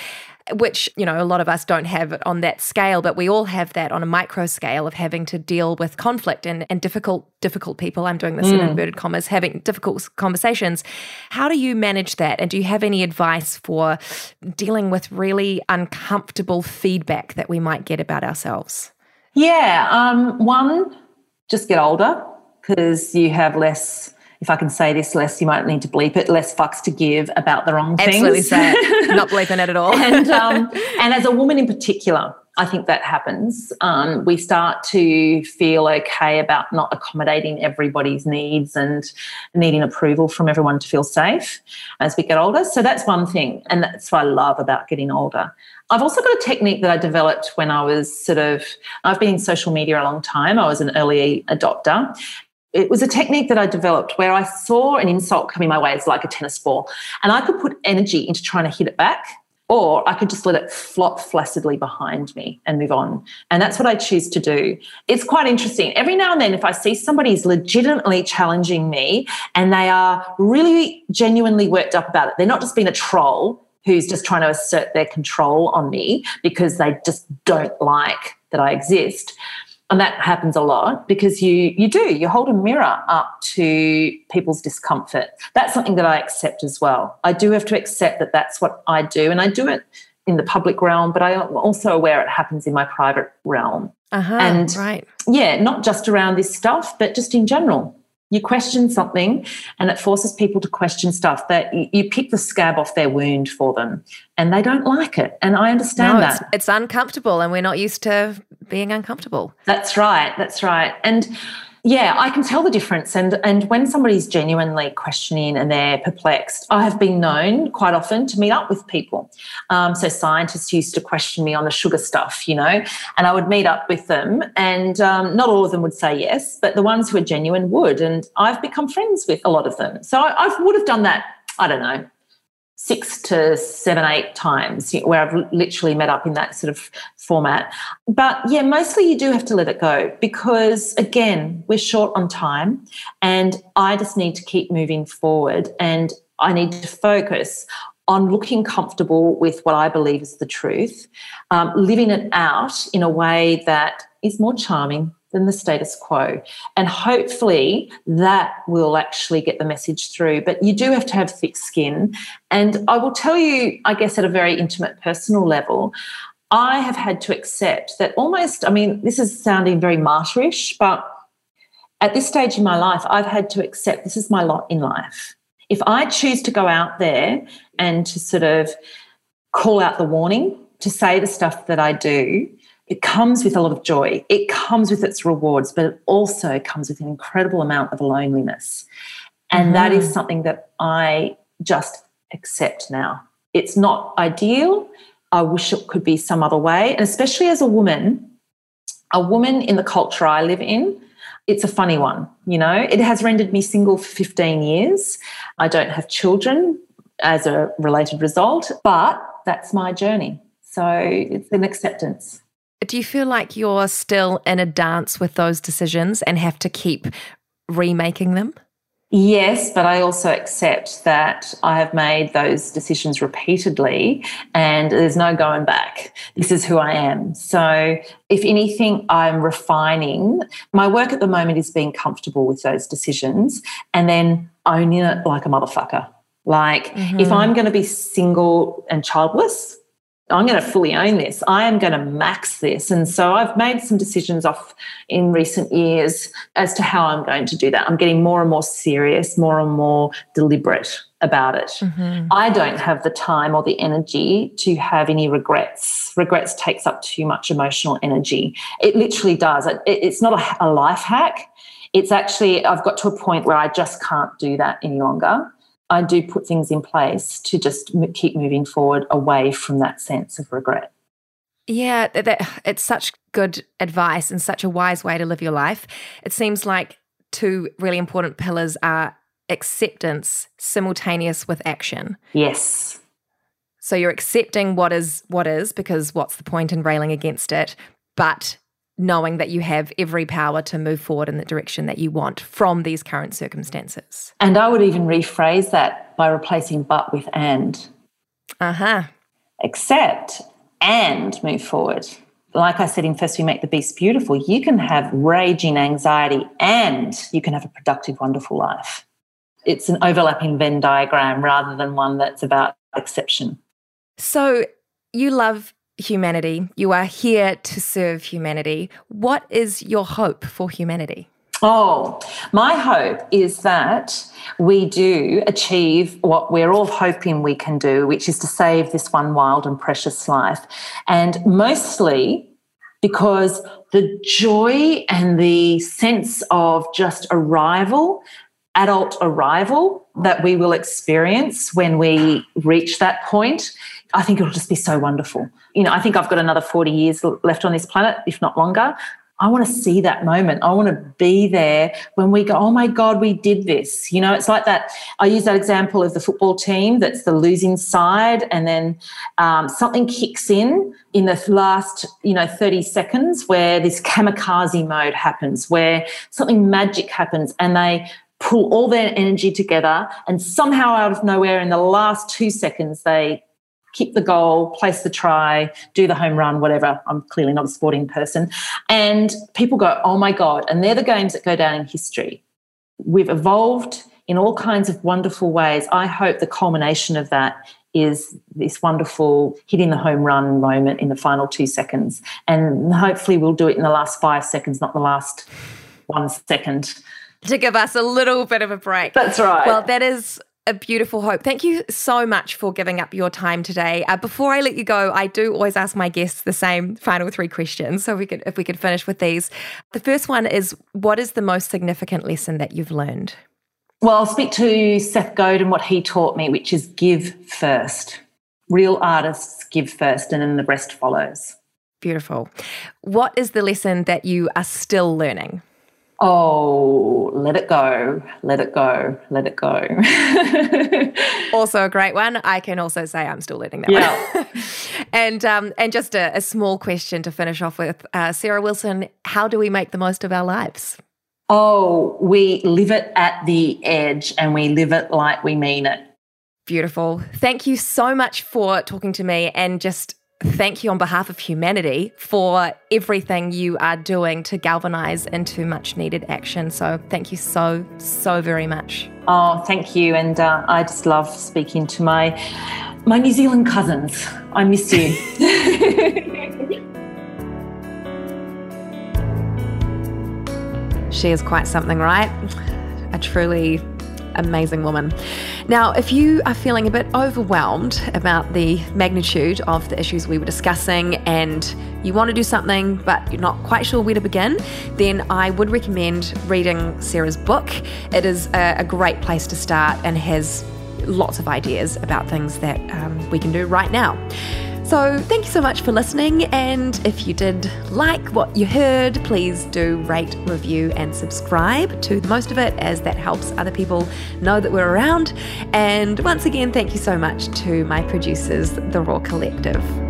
which, you know, a lot of us don't have it on that scale, but we all have that on a micro scale of having to deal with conflict and, and difficult, difficult people. I'm doing this mm. in inverted commas, having difficult conversations. How do you manage that? And do you have any advice for dealing with really uncomfortable feedback that we might get about ourselves? Yeah. Um, one, just get older because you have less if I can say this less, you might need to bleep it, less fucks to give about the wrong things. Absolutely say it. Not bleeping it at all. and, um, and as a woman in particular, I think that happens. Um, we start to feel okay about not accommodating everybody's needs and needing approval from everyone to feel safe as we get older. So that's one thing. And that's what I love about getting older. I've also got a technique that I developed when I was sort of, I've been in social media a long time. I was an early adopter it was a technique that I developed where I saw an insult coming my way as like a tennis ball, and I could put energy into trying to hit it back, or I could just let it flop flaccidly behind me and move on. And that's what I choose to do. It's quite interesting. Every now and then, if I see somebody is legitimately challenging me and they are really genuinely worked up about it, they're not just being a troll who's just trying to assert their control on me because they just don't like that I exist and that happens a lot because you you do you hold a mirror up to people's discomfort. That's something that i accept as well. I do have to accept that that's what i do and i do it in the public realm but i'm also aware it happens in my private realm. Uh-huh, and right. yeah not just around this stuff but just in general. You question something and it forces people to question stuff that you pick the scab off their wound for them and they don't like it and i understand no, that. it's, it's uncomfortable and we're not used to being uncomfortable that's right that's right and yeah, I can tell the difference. And and when somebody's genuinely questioning and they're perplexed, I have been known quite often to meet up with people. Um, so scientists used to question me on the sugar stuff, you know, and I would meet up with them, and um, not all of them would say yes, but the ones who are genuine would. And I've become friends with a lot of them. So I, I would have done that. I don't know, six to seven, eight times where I've literally met up in that sort of format. But yeah, mostly you do have to let it go because, again, we're short on time and I just need to keep moving forward and I need to focus on looking comfortable with what I believe is the truth, um, living it out in a way that is more charming, than the status quo. And hopefully that will actually get the message through. But you do have to have thick skin. And I will tell you, I guess, at a very intimate personal level, I have had to accept that almost, I mean, this is sounding very martyrish, but at this stage in my life, I've had to accept this is my lot in life. If I choose to go out there and to sort of call out the warning, to say the stuff that I do, it comes with a lot of joy. It comes with its rewards, but it also comes with an incredible amount of loneliness. And mm-hmm. that is mm-hmm. something that I just accept now. It's not ideal. I wish it could be some other way. And especially as a woman, a woman in the culture I live in, it's a funny one. You know, it has rendered me single for 15 years. I don't have children as a related result, but that's my journey. So it's an acceptance. Do you feel like you're still in a dance with those decisions and have to keep remaking them? Yes, but I also accept that I have made those decisions repeatedly and there's no going back. This is who I am. So, if anything, I'm refining. My work at the moment is being comfortable with those decisions and then owning it like a motherfucker. Like, mm-hmm. if I'm going to be single and childless, I'm going to fully own this. I am going to max this. And so I've made some decisions off in recent years as to how I'm going to do that. I'm getting more and more serious, more and more deliberate about it. Mm-hmm. I don't have the time or the energy to have any regrets. Regrets takes up too much emotional energy. It literally does. It, it's not a, a life hack. It's actually, I've got to a point where I just can't do that any longer. I do put things in place to just keep moving forward away from that sense of regret. Yeah, that, it's such good advice and such a wise way to live your life. It seems like two really important pillars are acceptance simultaneous with action. Yes. So you're accepting what is what is because what's the point in railing against it, but knowing that you have every power to move forward in the direction that you want from these current circumstances. And I would even rephrase that by replacing but with and. Uh-huh. Accept and move forward. Like I said in First We Make the Beast Beautiful, you can have raging anxiety and you can have a productive, wonderful life. It's an overlapping Venn diagram rather than one that's about exception. So you love humanity. You are here to serve humanity. What is your hope for humanity? Oh, my hope is that we do achieve what we're all hoping we can do, which is to save this one wild and precious life. And mostly because the joy and the sense of just arrival, adult arrival that we will experience when we reach that point, I think it'll just be so wonderful. You know, I think I've got another 40 years left on this planet, if not longer. I want to see that moment. I want to be there when we go, oh my God, we did this. You know, it's like that. I use that example of the football team that's the losing side, and then um, something kicks in in the last, you know, 30 seconds where this kamikaze mode happens, where something magic happens, and they pull all their energy together, and somehow out of nowhere, in the last two seconds, they kick the goal, place the try, do the home run, whatever. I'm clearly not a sporting person. And people go, oh my God. And they're the games that go down in history. We've evolved in all kinds of wonderful ways. I hope the culmination of that is this wonderful hitting the home run moment in the final two seconds. And hopefully we'll do it in the last five seconds, not the last one second. To give us a little bit of a break. That's right. Well, that is a beautiful hope. Thank you so much for giving up your time today. Uh, before I let you go, I do always ask my guests the same final three questions. So we could, if we could finish with these. The first one is, what is the most significant lesson that you've learned? Well, I'll speak to Seth Godin what he taught me, which is give first. Real artists give first, and then the rest follows. Beautiful. What is the lesson that you are still learning? Oh, let it go, let it go, let it go. also a great one. I can also say I'm still learning that yeah. one. and um, and just a, a, small question to finish off with, uh, Sarah Wilson. How do we make the most of our lives? Oh, we live it at the edge, and we live it like we mean it. Beautiful. Thank you so much for talking to me and just thank you on behalf of humanity for everything you are doing to galvanize into much needed action. So, thank you so, so very much. Oh, thank you. And uh, I just love speaking to my my New Zealand cousins. I miss you. she is quite something, right? A truly amazing woman. Now, if you are feeling a bit overwhelmed about the magnitude of the issues we were discussing and you want to do something but you're not quite sure where to begin, then I would recommend reading Sarah's book. It is a, great place to start and has lots of ideas about things that um, we can do right now. So, thank you so much for listening. And if you did like what you heard, please do rate, review, and subscribe to most of it, as that helps other people know that we're around. And once again, thank you so much to my producers, The Roar Collective.